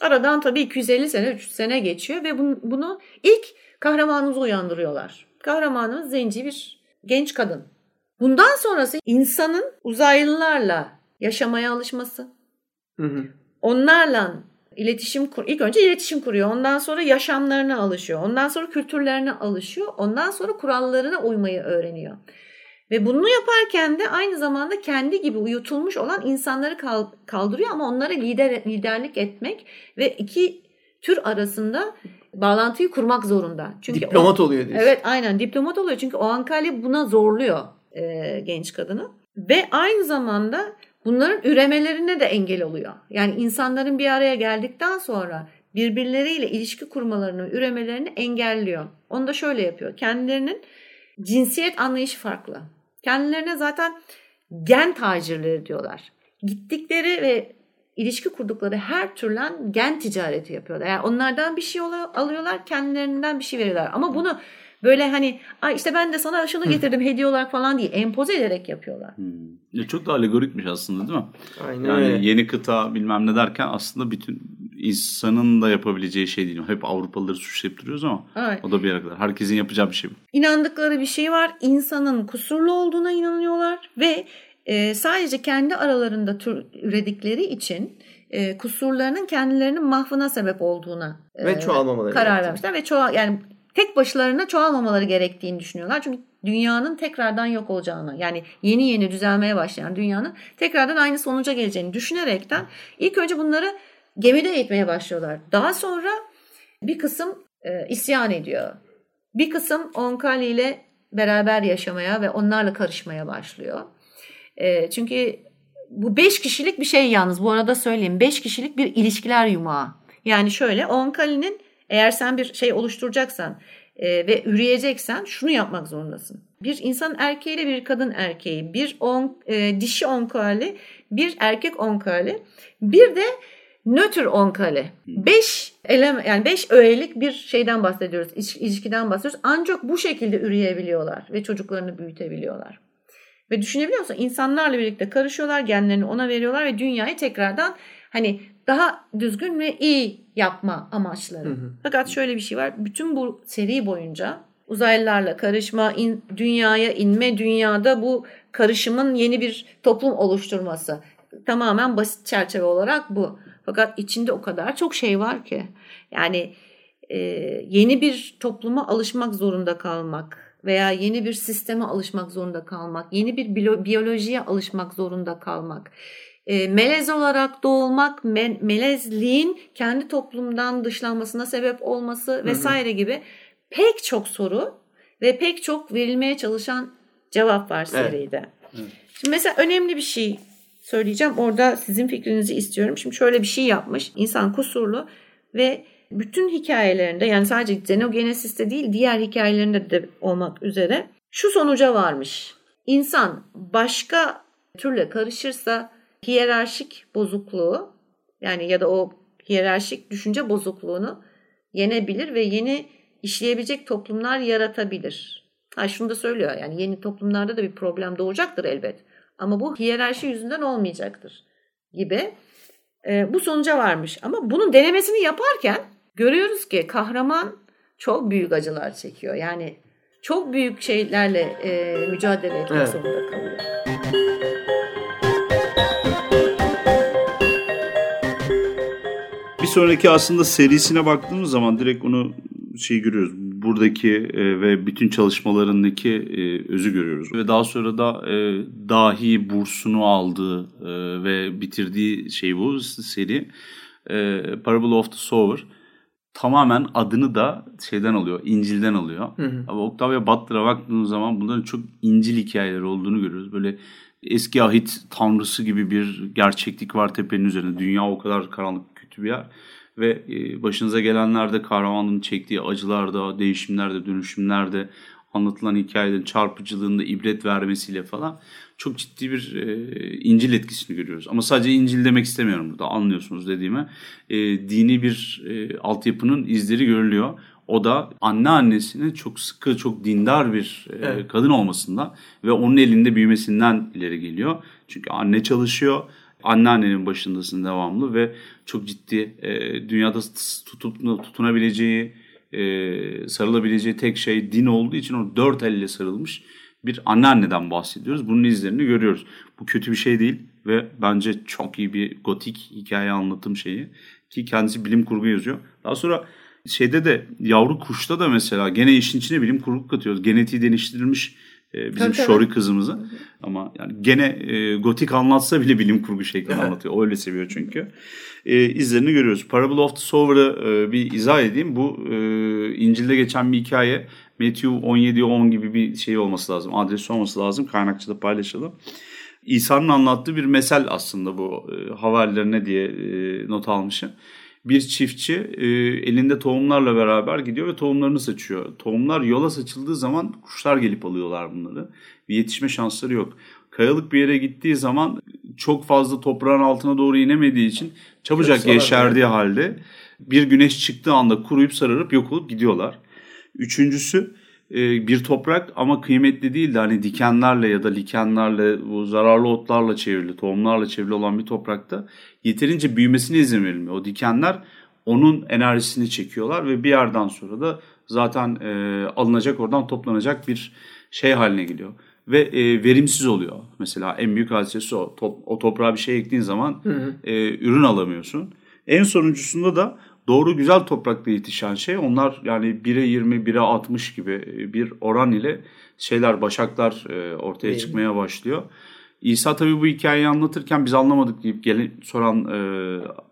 Aradan tabii 250 sene, 300 sene geçiyor ve bunu, ilk kahramanımızı uyandırıyorlar. Kahramanımız zenci bir genç kadın. Bundan sonrası insanın uzaylılarla yaşamaya alışması, Hı hı. onlarla iletişim kur ilk önce iletişim kuruyor. Ondan sonra yaşamlarına alışıyor. Ondan sonra kültürlerine alışıyor. Ondan sonra kurallarına uymayı öğreniyor. Ve bunu yaparken de aynı zamanda kendi gibi uyutulmuş olan insanları kal- kaldırıyor ama onlara lider liderlik etmek ve iki tür arasında bağlantıyı kurmak zorunda. Çünkü Diplomat o- oluyor diyorsun. Evet aynen diplomat oluyor çünkü o Ankali buna zorluyor e, genç kadını. Ve aynı zamanda bunların üremelerine de engel oluyor. Yani insanların bir araya geldikten sonra birbirleriyle ilişki kurmalarını, üremelerini engelliyor. Onu da şöyle yapıyor. Kendilerinin cinsiyet anlayışı farklı. Kendilerine zaten gen tacirleri diyorlar. Gittikleri ve ilişki kurdukları her türden gen ticareti yapıyorlar. Yani onlardan bir şey alıyorlar, kendilerinden bir şey veriyorlar. Ama bunu böyle hani Ay işte ben de sana şunu getirdim hediye olarak falan değil, empoze ederek yapıyorlar. Hmm. Ya çok da alegorikmiş aslında değil mi? Aynen Yani yeni kıta bilmem ne derken aslında bütün insanın da yapabileceği şey değil. Hep Avrupalıları suçlayıp duruyoruz ama Evet. o da bir yere kadar. Herkesin yapacağı bir şey bu. İnandıkları bir şey var. İnsanın kusurlu olduğuna inanıyorlar ve e, sadece kendi aralarında tür, üredikleri için e, kusurlarının kendilerinin mahvına sebep olduğuna e, Ve çoğalmamaları karar gerektiğini. vermişler ve çoğal yani tek başlarına çoğalmamaları gerektiğini düşünüyorlar. Çünkü dünyanın tekrardan yok olacağını yani yeni yeni düzelmeye başlayan dünyanın tekrardan aynı sonuca geleceğini düşünerekten ilk önce bunları gemide eğitmeye başlıyorlar. Daha sonra bir kısım e, isyan ediyor. Bir kısım Onkali ile beraber yaşamaya ve onlarla karışmaya başlıyor. E, çünkü bu beş kişilik bir şey yalnız bu arada söyleyeyim. Beş kişilik bir ilişkiler yumağı. Yani şöyle Onkali'nin eğer sen bir şey oluşturacaksan e, ve üreyeceksen şunu yapmak zorundasın. Bir insan erkeğiyle bir kadın erkeği, bir on, e, dişi onkali, bir erkek onkali, bir de nötr onkali. Beş elem yani beş öğelik bir şeyden bahsediyoruz, iş- ilişkiden bahsediyoruz. Ancak bu şekilde üreyebiliyorlar ve çocuklarını büyütebiliyorlar. Ve düşünebiliyor musun? İnsanlarla birlikte karışıyorlar, genlerini ona veriyorlar ve dünyayı tekrardan hani daha düzgün ve iyi yapma amaçları. Hı hı. Fakat şöyle bir şey var. Bütün bu seri boyunca uzaylılarla karışma, in- dünyaya inme, dünyada bu karışımın yeni bir toplum oluşturması. Tamamen basit çerçeve olarak bu. Fakat içinde o kadar çok şey var ki. Yani e, yeni bir topluma alışmak zorunda kalmak veya yeni bir sisteme alışmak zorunda kalmak, yeni bir biyolojiye alışmak zorunda kalmak, e, melez olarak doğulmak, me- melezliğin kendi toplumdan dışlanmasına sebep olması vesaire gibi pek çok soru ve pek çok verilmeye çalışan cevap var Evet. seride. Şimdi mesela önemli bir şey söyleyeceğim. Orada sizin fikrinizi istiyorum. Şimdi şöyle bir şey yapmış. İnsan kusurlu ve bütün hikayelerinde yani sadece Xenogenesis'te değil diğer hikayelerinde de olmak üzere şu sonuca varmış. İnsan başka türle karışırsa hiyerarşik bozukluğu yani ya da o hiyerarşik düşünce bozukluğunu yenebilir ve yeni işleyebilecek toplumlar yaratabilir. Ha şunu da söylüyor yani yeni toplumlarda da bir problem doğacaktır elbet. Ama bu hiyerarşi yüzünden olmayacaktır gibi e, bu sonuca varmış. Ama bunun denemesini yaparken görüyoruz ki kahraman çok büyük acılar çekiyor. Yani çok büyük şeylerle e, mücadele etmek Evet. zorunda kalıyor. Bir sonraki aslında serisine baktığımız zaman direkt onu şey görüyoruz. Buradaki e, ve bütün çalışmalarındaki e, özü görüyoruz. Ve daha sonra da e, dahi bursunu aldığı e, ve bitirdiği şey bu seri. E, Parable of the Sower tamamen adını da şeyden alıyor, İncil'den alıyor. Hı hı. Ama Octavia Butler'a baktığımız zaman bunların çok İncil hikayeleri olduğunu görüyoruz. Böyle eski ahit tanrısı gibi bir gerçeklik var tepenin üzerinde. Dünya o kadar karanlık, kötü bir yer. Ve e, başınıza gelenlerde kahramanın çektiği acılarda, değişimlerde, dönüşümlerde, anlatılan hikayelerin çarpıcılığında ibret vermesiyle falan çok ciddi bir e, İncil etkisini görüyoruz. Ama sadece İncil demek istemiyorum burada anlıyorsunuz dediğime. E, dini bir e, altyapının izleri görülüyor. O da anneannesinin çok sıkı, çok dindar bir e, evet. kadın olmasından ve onun elinde büyümesinden ileri geliyor. Çünkü anne çalışıyor, anneannenin başındasın devamlı ve çok ciddi e, dünyada tutup tutunabileceği, e, sarılabileceği tek şey din olduğu için o dört elle sarılmış bir anneanneden bahsediyoruz. Bunun izlerini görüyoruz. Bu kötü bir şey değil ve bence çok iyi bir gotik hikaye anlatım şeyi ki kendisi bilim kurgu yazıyor. Daha sonra şeyde de yavru kuşta da mesela gene işin içine bilim kurgu katıyoruz. Genetiği değiştirilmiş bizim tabii, Şori kızımızı. Ama yani gene e, gotik anlatsa bile bilim kurgu şeklinde anlatıyor. Öyle seviyor çünkü. E, izlerini görüyoruz. Parable of the Sower'ı e, bir izah edeyim. Bu e, İncil'de geçen bir hikaye. Matthew 17-10 gibi bir şey olması lazım. Adresi olması lazım. Kaynakçıda paylaşalım. İsa'nın anlattığı bir mesel aslında bu. E, havarilerine diye e, not almışım bir çiftçi e, elinde tohumlarla beraber gidiyor ve tohumlarını saçıyor. Tohumlar yola saçıldığı zaman kuşlar gelip alıyorlar bunları. Bir yetişme şansları yok. Kayalık bir yere gittiği zaman çok fazla toprağın altına doğru inemediği için çabucak yeşerdiği halde bir güneş çıktığı anda kuruyup sararıp yok olup gidiyorlar. Üçüncüsü e, bir toprak ama kıymetli değil de hani dikenlerle ya da likenlerle bu zararlı otlarla çevrili, tohumlarla çevrili olan bir toprakta yeterince büyümesine izin verilmiyor. O dikenler onun enerjisini çekiyorlar ve bir yerden sonra da zaten e, alınacak oradan toplanacak bir şey haline geliyor. Ve e, verimsiz oluyor. Mesela en büyük hadisesi o. Top, o toprağa bir şey ektiğin zaman hı hı. E, ürün alamıyorsun. En sonuncusunda da doğru güzel toprakta yetişen şey onlar yani 1'e 20, 1'e 60 gibi e, bir oran ile şeyler başaklar e, ortaya Değil çıkmaya başlıyor. İsa tabii bu hikayeyi anlatırken biz anlamadık deyip gelin soran e,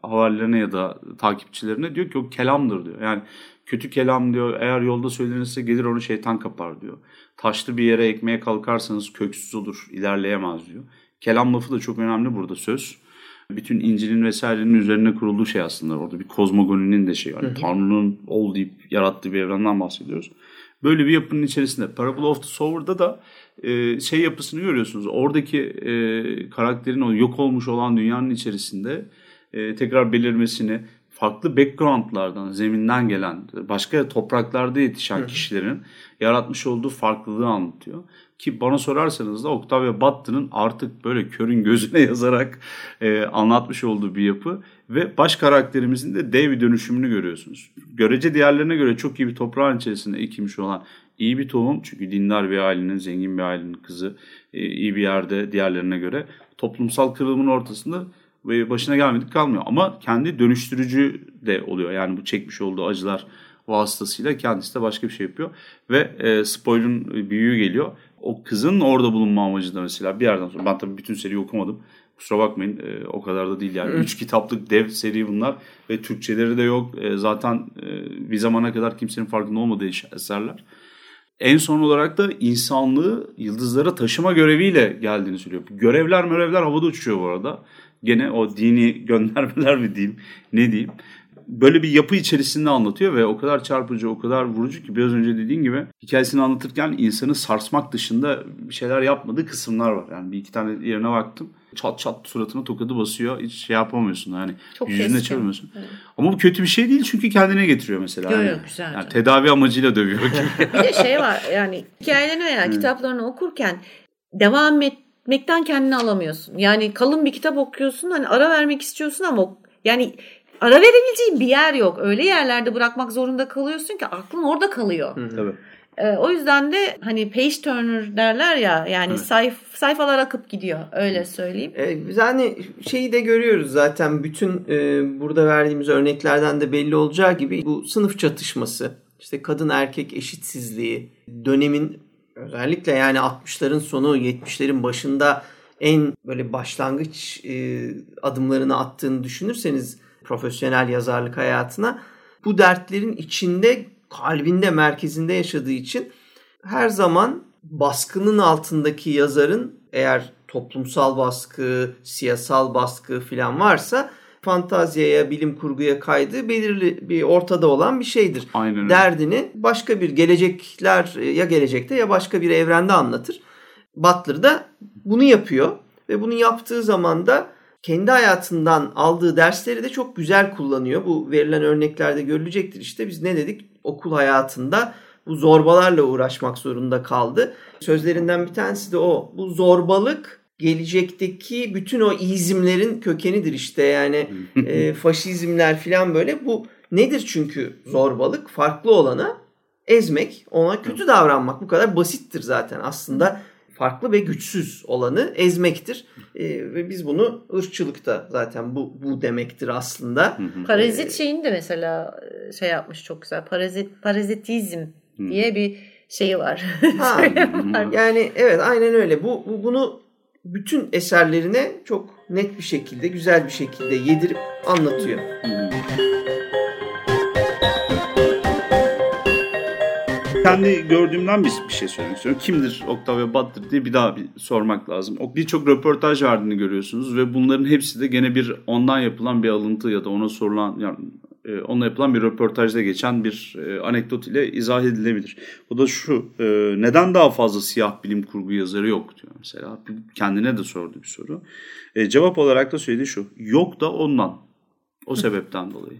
havarilerine ya da takipçilerine diyor ki o kelamdır diyor. Yani kötü kelam diyor eğer yolda söylenirse gelir onu şeytan kapar diyor. Taşlı bir yere ekmeye kalkarsanız köksüz olur ilerleyemez diyor. Kelam lafı da çok önemli burada söz bütün İncil'in vesairenin üzerine kurulduğu şey aslında. Orada bir kozmogoninin de şey var. Yani Tanrı'nın ol deyip yarattığı bir evrenden bahsediyoruz. Böyle bir yapının içerisinde Parable of the Sower'da da e, şey yapısını görüyorsunuz. Oradaki e, karakterin o yok olmuş olan dünyanın içerisinde e, tekrar belirmesini farklı backgroundlardan, zeminden gelen, başka topraklarda yetişen kişilerin yaratmış olduğu farklılığı anlatıyor. Ki bana sorarsanız da Octavia Butler'ın artık böyle körün gözüne yazarak e, anlatmış olduğu bir yapı ve baş karakterimizin de dev bir dönüşümünü görüyorsunuz. Görece diğerlerine göre çok iyi bir toprağın içerisinde ekilmiş olan iyi bir tohum çünkü dindar bir ailenin, zengin bir ailenin kızı e, iyi bir yerde diğerlerine göre toplumsal kırılımın ortasında başına gelmedik kalmıyor. Ama kendi dönüştürücü de oluyor. Yani bu çekmiş olduğu acılar vasıtasıyla kendisi de başka bir şey yapıyor. Ve e, spoiler'ın büyüğü geliyor. O kızın orada bulunma amacı da mesela bir yerden sonra ben tabii bütün seriyi okumadım. Kusura bakmayın e, o kadar da değil yani. Üç kitaplık dev seri bunlar ve Türkçeleri de yok. E, zaten e, bir zamana kadar kimsenin farkında olmadığı eserler. En son olarak da insanlığı yıldızlara taşıma göreviyle geldiğini söylüyor. Görevler mörevler havada uçuyor bu arada. Gene o dini göndermeler mi diyeyim ne diyeyim böyle bir yapı içerisinde anlatıyor ve o kadar çarpıcı, o kadar vurucu ki biraz önce dediğin gibi hikayesini anlatırken insanı sarsmak dışında bir şeyler yapmadığı kısımlar var. Yani bir iki tane yerine baktım. Çat çat suratına tokadı basıyor. Hiç şey yapamıyorsun yani. Çok yüzüne çevirmiyorsun. Evet. Ama bu kötü bir şey değil çünkü kendine getiriyor mesela. Yok yok güzel. Yani tedavi amacıyla dövüyor. bir de şey var yani hikayelerini veya kitaplarını okurken devam etmekten kendini alamıyorsun. Yani kalın bir kitap okuyorsun hani ara vermek istiyorsun ama yani ara verebileceğin bir yer yok. Öyle yerlerde bırakmak zorunda kalıyorsun ki aklın orada kalıyor. Hı, tabii. E, o yüzden de hani page turner derler ya yani Evet. sayf sayfalar akıp gidiyor öyle söyleyeyim. E, biz hani şeyi de görüyoruz zaten bütün e, burada verdiğimiz örneklerden de belli olacağı gibi bu sınıf çatışması, işte kadın erkek eşitsizliği, dönemin özellikle yani 60'ların sonu 70'lerin başında en böyle başlangıç e, adımlarını attığını düşünürseniz profesyonel yazarlık hayatına bu dertlerin içinde kalbinde merkezinde yaşadığı için her zaman baskının altındaki yazarın eğer toplumsal baskı, siyasal baskı falan varsa fantaziyaya, bilim kurguya kaydığı belirli bir ortada olan bir şeydir. Aynen öyle. Derdini başka bir gelecekler ya gelecekte ya başka bir evrende anlatır. Butler da bunu yapıyor ve bunu yaptığı zaman da kendi hayatından aldığı dersleri de çok güzel kullanıyor. Bu verilen örneklerde görülecektir. İşte biz ne dedik? Okul hayatında bu zorbalarla uğraşmak zorunda kaldı. Sözlerinden bir tanesi de o. Bu zorbalık gelecekteki bütün o izimlerin kökenidir işte. Yani e, faşizmler falan böyle. Bu nedir çünkü zorbalık? Farklı olana ezmek ona kötü davranmak. Bu kadar basittir zaten aslında. Farklı ve güçsüz olanı ezmektir. E, ve biz bunu ırkçılıkta zaten bu bu demektir aslında. Parazit şeyini de mesela e, şey yapmış çok güzel. Parazit parazitizm diye bir şeyi var. Ha, yani evet aynen öyle. Bu, bu bunu bütün eserlerine çok net bir şekilde, güzel bir şekilde yedirip anlatıyor. Kendi gördüğümden bir, bir şey söylemek istiyorum. Kimdir Octavia Butler diye bir daha bir sormak lazım. O Birçok röportaj verdiğini görüyorsunuz ve bunların hepsi de gene bir ondan yapılan bir alıntı ya da ona sorulan yani e, onunla yapılan bir röportajda geçen bir e, anekdot ile izah edilebilir. O da şu, e, neden daha fazla siyah bilim kurgu yazarı yok diyor mesela. Kendine de sordu bir soru. E, cevap olarak da söylediği şu, yok da ondan. O sebepten dolayı.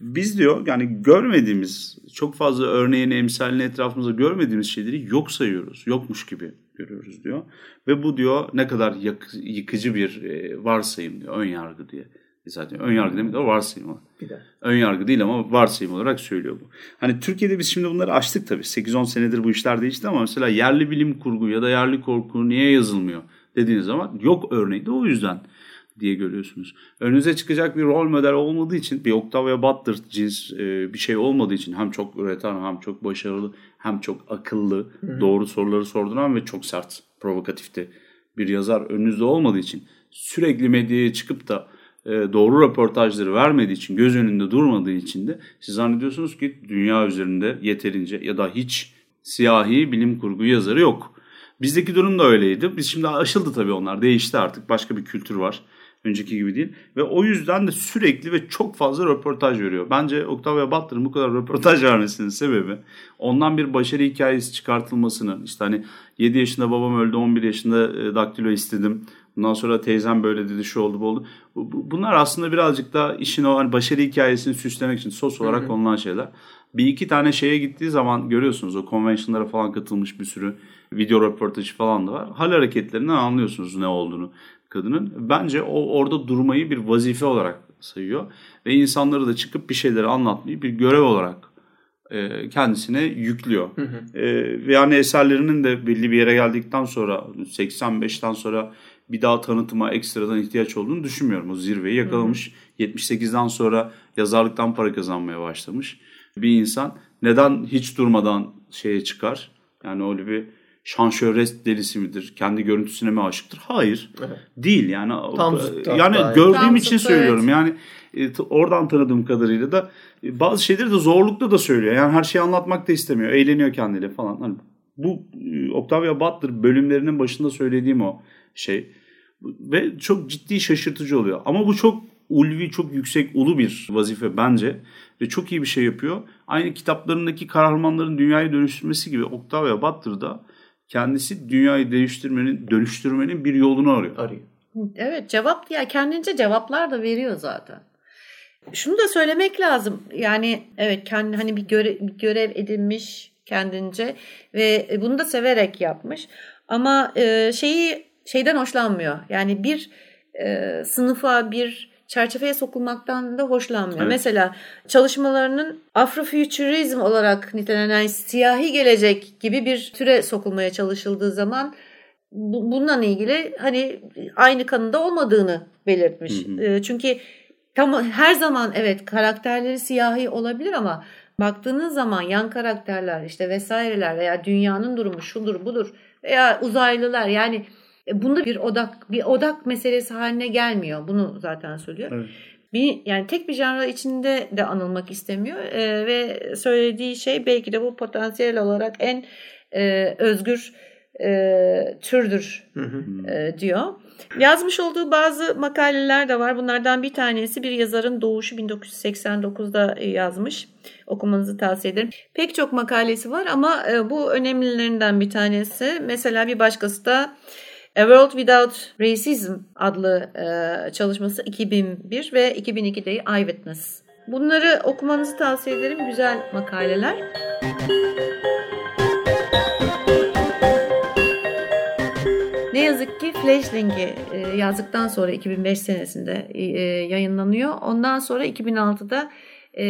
Biz diyor yani görmediğimiz çok fazla örneğini emsalini etrafımızda görmediğimiz şeyleri yok sayıyoruz. Yokmuş gibi görüyoruz diyor. Ve bu diyor ne kadar yak- yıkıcı bir e, varsayım diyor. Ön yargı diye. E Zaten ön yargı demek de varsayım de. Ön yargı değil ama varsayım olarak söylüyor bu. Hani Türkiye'de biz şimdi bunları açtık tabii. 8-10 senedir bu işler değişti ama mesela yerli bilim kurgu ya da yerli korku niye yazılmıyor dediğiniz zaman yok örneği de o yüzden diye görüyorsunuz. Önünüze çıkacak bir rol model olmadığı için bir Octavia Butler cins e, bir şey olmadığı için hem çok üreten hem çok başarılı hem çok akıllı doğru soruları sorduran ve çok sert provokatifte bir yazar önünüzde olmadığı için sürekli medyaya çıkıp da doğru röportajları vermediği için göz önünde durmadığı için de siz zannediyorsunuz ki dünya üzerinde yeterince ya da hiç siyahi bilim kurgu yazarı yok. Bizdeki durum da öyleydi. Biz şimdi aşıldı tabii onlar. Değişti artık. Başka bir kültür var. Önceki gibi değil. Ve o yüzden de sürekli ve çok fazla röportaj veriyor. Bence Octavia Butler'ın bu kadar röportaj vermesinin sebebi ondan bir başarı hikayesi çıkartılmasının. İşte hani 7 yaşında babam öldü, 11 yaşında e, daktilo istedim. Bundan sonra teyzem böyle dedi, şu oldu, bu oldu. Bu- bu- Bunlar aslında birazcık da işin o hani başarı hikayesini süslemek için sos olarak konulan şeyler. Bir iki tane şeye gittiği zaman görüyorsunuz o konvensiyonlara falan katılmış bir sürü video röportajı falan da var. Hal hareketlerinden anlıyorsunuz ne olduğunu kadının. Bence o orada durmayı bir vazife olarak sayıyor. Ve insanları da çıkıp bir şeyleri anlatmayı bir görev olarak e, kendisine yüklüyor. E, ve yani eserlerinin de belli bir yere geldikten sonra 85'ten sonra bir daha tanıtıma ekstradan ihtiyaç olduğunu düşünmüyorum. O zirveyi yakalamış. 78'den sonra yazarlıktan para kazanmaya başlamış bir insan neden hiç durmadan şeye çıkar? Yani öyle bir şan şöhret delisi midir? Kendi görüntüsüne mi aşıktır? Hayır. Evet. Değil yani. Tam zıttı yani hatta. gördüğüm Tam için zıttı, söylüyorum. evet. Yani e, oradan tanıdığım kadarıyla da e, bazı şeyleri de zorlukla da söylüyor. Yani her şeyi anlatmak da istemiyor. Eğleniyor kendiyle falan. Hani bu e, Octavia Butler bölümlerinin başında söylediğim o şey. Ve çok ciddi şaşırtıcı oluyor. Ama bu çok ulvi, çok yüksek, ulu bir vazife bence. Ve çok iyi bir şey yapıyor. Aynı kitaplarındaki kahramanların dünyayı dönüştürmesi gibi Octavia Butler da kendisi dünyayı değiştirmenin, dönüştürmenin bir yolunu arıyor. Arıyor. Evet cevap ya kendince cevaplar da veriyor zaten. Şunu da söylemek lazım. Yani evet kendi hani bir, göre, bir görev edinmiş kendince ve bunu da severek yapmış. Ama e, şeyi şeyden hoşlanmıyor. Yani bir e, sınıfa bir çerçeveye sokulmaktan da hoşlanmıyor. Evet. Mesela çalışmalarının Afrofuturizm olarak nitelenen siyahi gelecek gibi bir türe sokulmaya çalışıldığı zaman bu- bununla ilgili hani aynı kanında olmadığını belirtmiş. Hı hı. E, Çünkü tam her zaman evet karakterleri siyahi olabilir ama baktığınız zaman yan karakterler işte vesaireler veya dünyanın durumu şudur budur veya uzaylılar yani e, bunda bir odak bir odak meselesi haline gelmiyor. Bunu zaten söylüyor. Evet. Bir, yani tek bir janra içinde de anılmak istemiyor E, ve söylediği şey belki de bu potansiyel olarak en e, özgür e, türdür e, diyor. Yazmış olduğu bazı makaleler de var. Bunlardan bir tanesi bir yazarın doğuşu 1989'da yazmış. Okumanızı tavsiye ederim. Pek çok makalesi var ama e, bu önemlilerinden bir tanesi. Mesela bir başkası da A World Without Racism adlı e, çalışması 2001 ve 2002'de Eyewitness. Bunları okumanızı tavsiye ederim. Güzel makaleler. Ne yazık ki Fledgling'i e, yazdıktan sonra 2005 senesinde e, yayınlanıyor. Ondan sonra 2006'da e,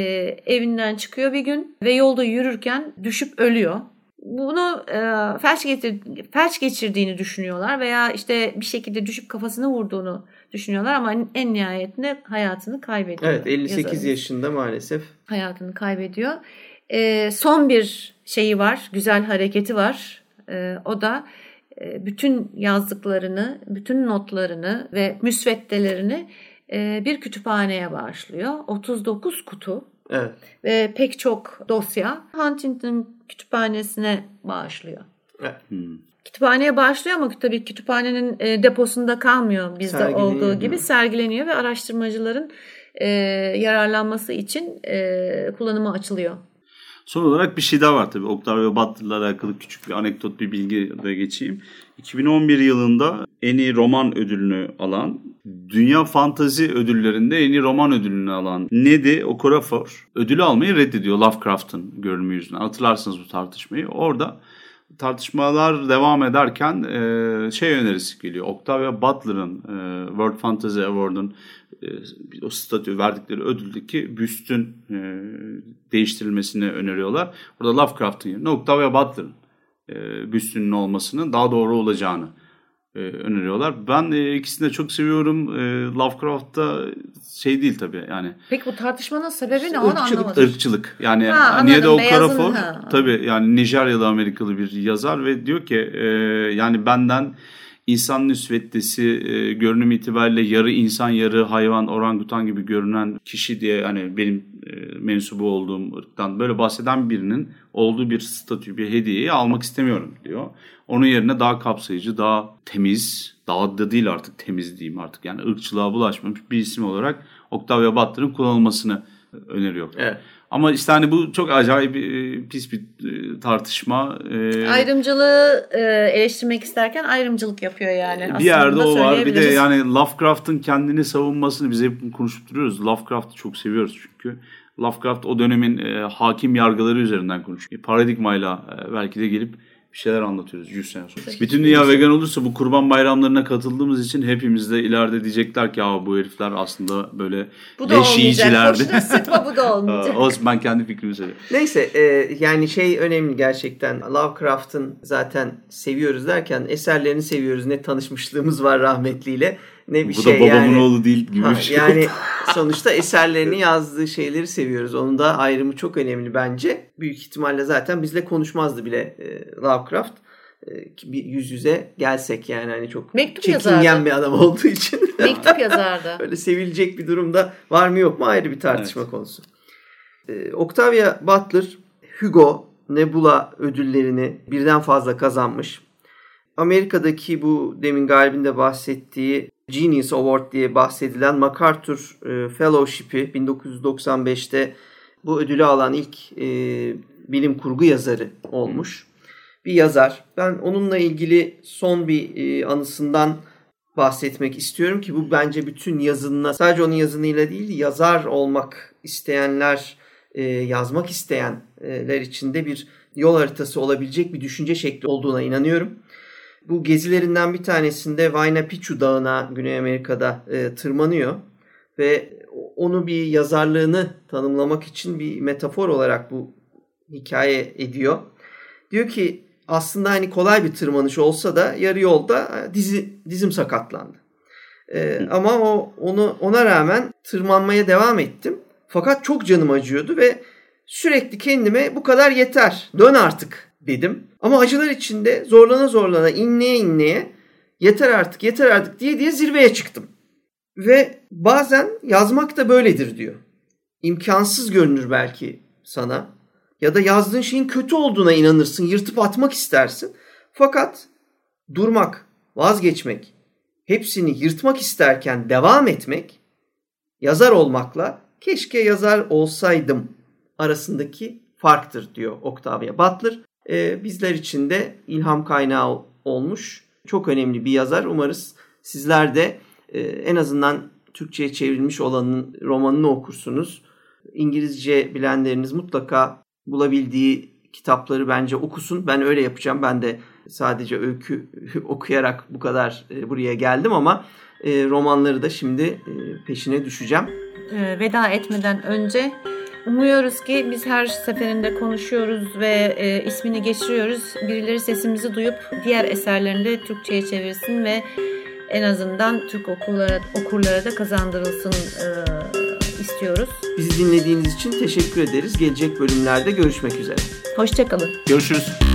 evinden çıkıyor bir gün ve yolda yürürken düşüp ölüyor. Bunu e, felç, getir, felç geçirdiğini düşünüyorlar veya işte bir şekilde düşüp kafasını vurduğunu düşünüyorlar ama en, nihayetinde hayatını kaybediyor. Evet 58 yazarımız yaşında maalesef. hayatını kaybediyor. Son bir şeyi var, güzel hareketi var. O da e, bütün yazdıklarını, bütün notlarını ve müsveddelerini e, bir kütüphaneye bağışlıyor. 39 kutu Evet. ve pek çok dosya Huntington Kütüphanesi'ne bağışlıyor. evet. Hmm. Kütüphaneye bağışlıyor ama tabii kütüphanenin e, deposunda kalmıyor bizde olduğu gibi sergileniyor ve araştırmacıların e, yararlanması için e, kullanıma açılıyor. Son olarak bir şey daha var tabii. Octavio Butler'la alakalı küçük bir anekdot, bir bilgi de geçeyim. 2011 yılında en iyi roman ödülünü alan, Dünya Fantazi ödüllerinde en iyi roman ödülünü alan Nedi Okorafor ödülü almayı reddediyor Lovecraft'ın görünümü yüzünden. Hatırlarsınız bu tartışmayı. Orada tartışmalar devam ederken e, şey önerisi geliyor. Octavia Butler'ın e, World Fantasy Award'un e, o statü verdikleri ödüldeki büstün e, değiştirilmesini öneriyorlar. Orada Lovecraft'ın yerine Octavia Butler'ın e, büstünün olmasının daha doğru olacağını e, öneriyorlar. Ben e, ikisini de çok seviyorum. E, Lovecraft'ta şey değil tabii yani Peki bu tartışmanın sebebi ne onu Irkçılık, anlamadım. ırkçılık. Yani Ha, anladım. niye de o ha. tabii yani Nijeryalı Amerikalı bir yazar ve diyor ki e, yani benden insan nüsveddesi e, görünüm itibariyle yarı insan yarı hayvan orangutan gibi görünen kişi diye hani benim e, mensubu olduğum ırktan böyle bahseden birinin olduğu bir statü bir hediyeyi almak istemiyorum diyor. Onun yerine daha kapsayıcı daha temiz daha da değil artık temiz diyeyim artık yani ırkçılığa bulaşmamış bir isim olarak Octavia Butler'ın kullanılmasını öneriyor. Evet. Ama işte hani bu çok acayip e, pis bir e, tartışma. E, Ayrımcılığı e, eleştirmek isterken ayrımcılık yapıyor yani. bir Aslında yerde o var. Bir de yani Lovecraft'ın kendini savunmasını biz hep konuşup duruyoruz. Lovecraft'ı çok seviyoruz çünkü. Lovecraft o dönemin e, hakim yargıları üzerinden konuşuyor. Paradigmayla e, belki de gelip bir şeyler anlatıyoruz 100 sene sonra. Bütün dünya vegan olursa bu kurban bayramlarına katıldığımız için hepimiz de ileride diyecekler ki ya bu herifler aslında böyle bu da leş yiyicilerdi. Bu da olmayacak. Olsun ben kendi fikrimi söyleyeyim. Neyse e, yani şey önemli gerçekten. Lovecraft'ın zaten seviyoruz derken eserlerini seviyoruz. Ne tanışmışlığımız var rahmetliyle ne bir Bu şey da babamın yani. oğlu değil gibi Ha, bir şey. yani sonuçta eserlerini yazdığı şeyleri seviyoruz. Onun da ayrımı çok önemli bence. Büyük ihtimalle zaten bizle konuşmazdı bile e, Lovecraft. E, bir yüz yüze gelsek yani hani çok Mektup çekingen yazardı. bir adam olduğu için. Mektup yazardı. Öyle sevilecek bir durumda var mı yok mu ayrı bir tartışma konusu. Ee, Octavia Butler Hugo, Nebula ödüllerini birden fazla kazanmış. Amerika'daki bu demin Galip'in de bahsettiği Genius Award diye bahsedilen MacArthur e, Fellowship'i 1995'te bu ödülü alan ilk e, bilim kurgu yazarı olmuş. Bir yazar. Ben onunla ilgili son bir e, anısından bahsetmek istiyorum ki bu bence bütün yazınına sadece onun yazınıyla değil yazar olmak isteyenler e, yazmak isteyenler için de bir yol haritası olabilecek bir düşünce şekli olduğuna inanıyorum. Bu gezilerinden bir tanesinde Huayna Picchu Dağı'na Güney Amerika'da e, tırmanıyor. ve onu bir yazarlığını tanımlamak için bir metafor olarak bu hikaye ediyor. Diyor ki aslında hani kolay bir tırmanış olsa da yarı yolda dizi, dizim sakatlandı. Ee, ama o onu ona rağmen tırmanmaya devam ettim. Fakat çok canım acıyordu ve sürekli kendime bu kadar yeter dön artık dedim. Ama acılar içinde zorlana zorlana inleye inleye yeter artık yeter artık diye diye zirveye çıktım. Ve bazen yazmak da böyledir diyor. İmkansız görünür belki sana ya da yazdığın şeyin kötü olduğuna inanırsın, yırtıp atmak istersin. Fakat durmak, vazgeçmek, hepsini yırtmak isterken devam etmek yazar olmakla keşke yazar olsaydım arasındaki farktır diyor Octavia Butler. Ee, bizler için de ilham kaynağı olmuş. Çok önemli bir yazar. Umarız sizler de e, en azından Türkçe'ye çevrilmiş olanın romanını okursunuz. İngilizce bilenleriniz mutlaka bulabildiği kitapları bence okusun. Ben öyle yapacağım. Ben de sadece öykü okuyarak bu kadar e, buraya geldim ama e, romanları da şimdi e, peşine düşeceğim. Veda etmeden önce umuyoruz ki biz her seferinde konuşuyoruz ve ismini geçiriyoruz. Birileri sesimizi duyup diğer eserlerini de Türkçe'ye çevirsin ve en azından Türk okullara, okurlara da kazandırılsın istiyoruz. Bizi dinlediğiniz için teşekkür ederiz. Gelecek bölümlerde görüşmek üzere. Hoşçakalın. Görüşürüz.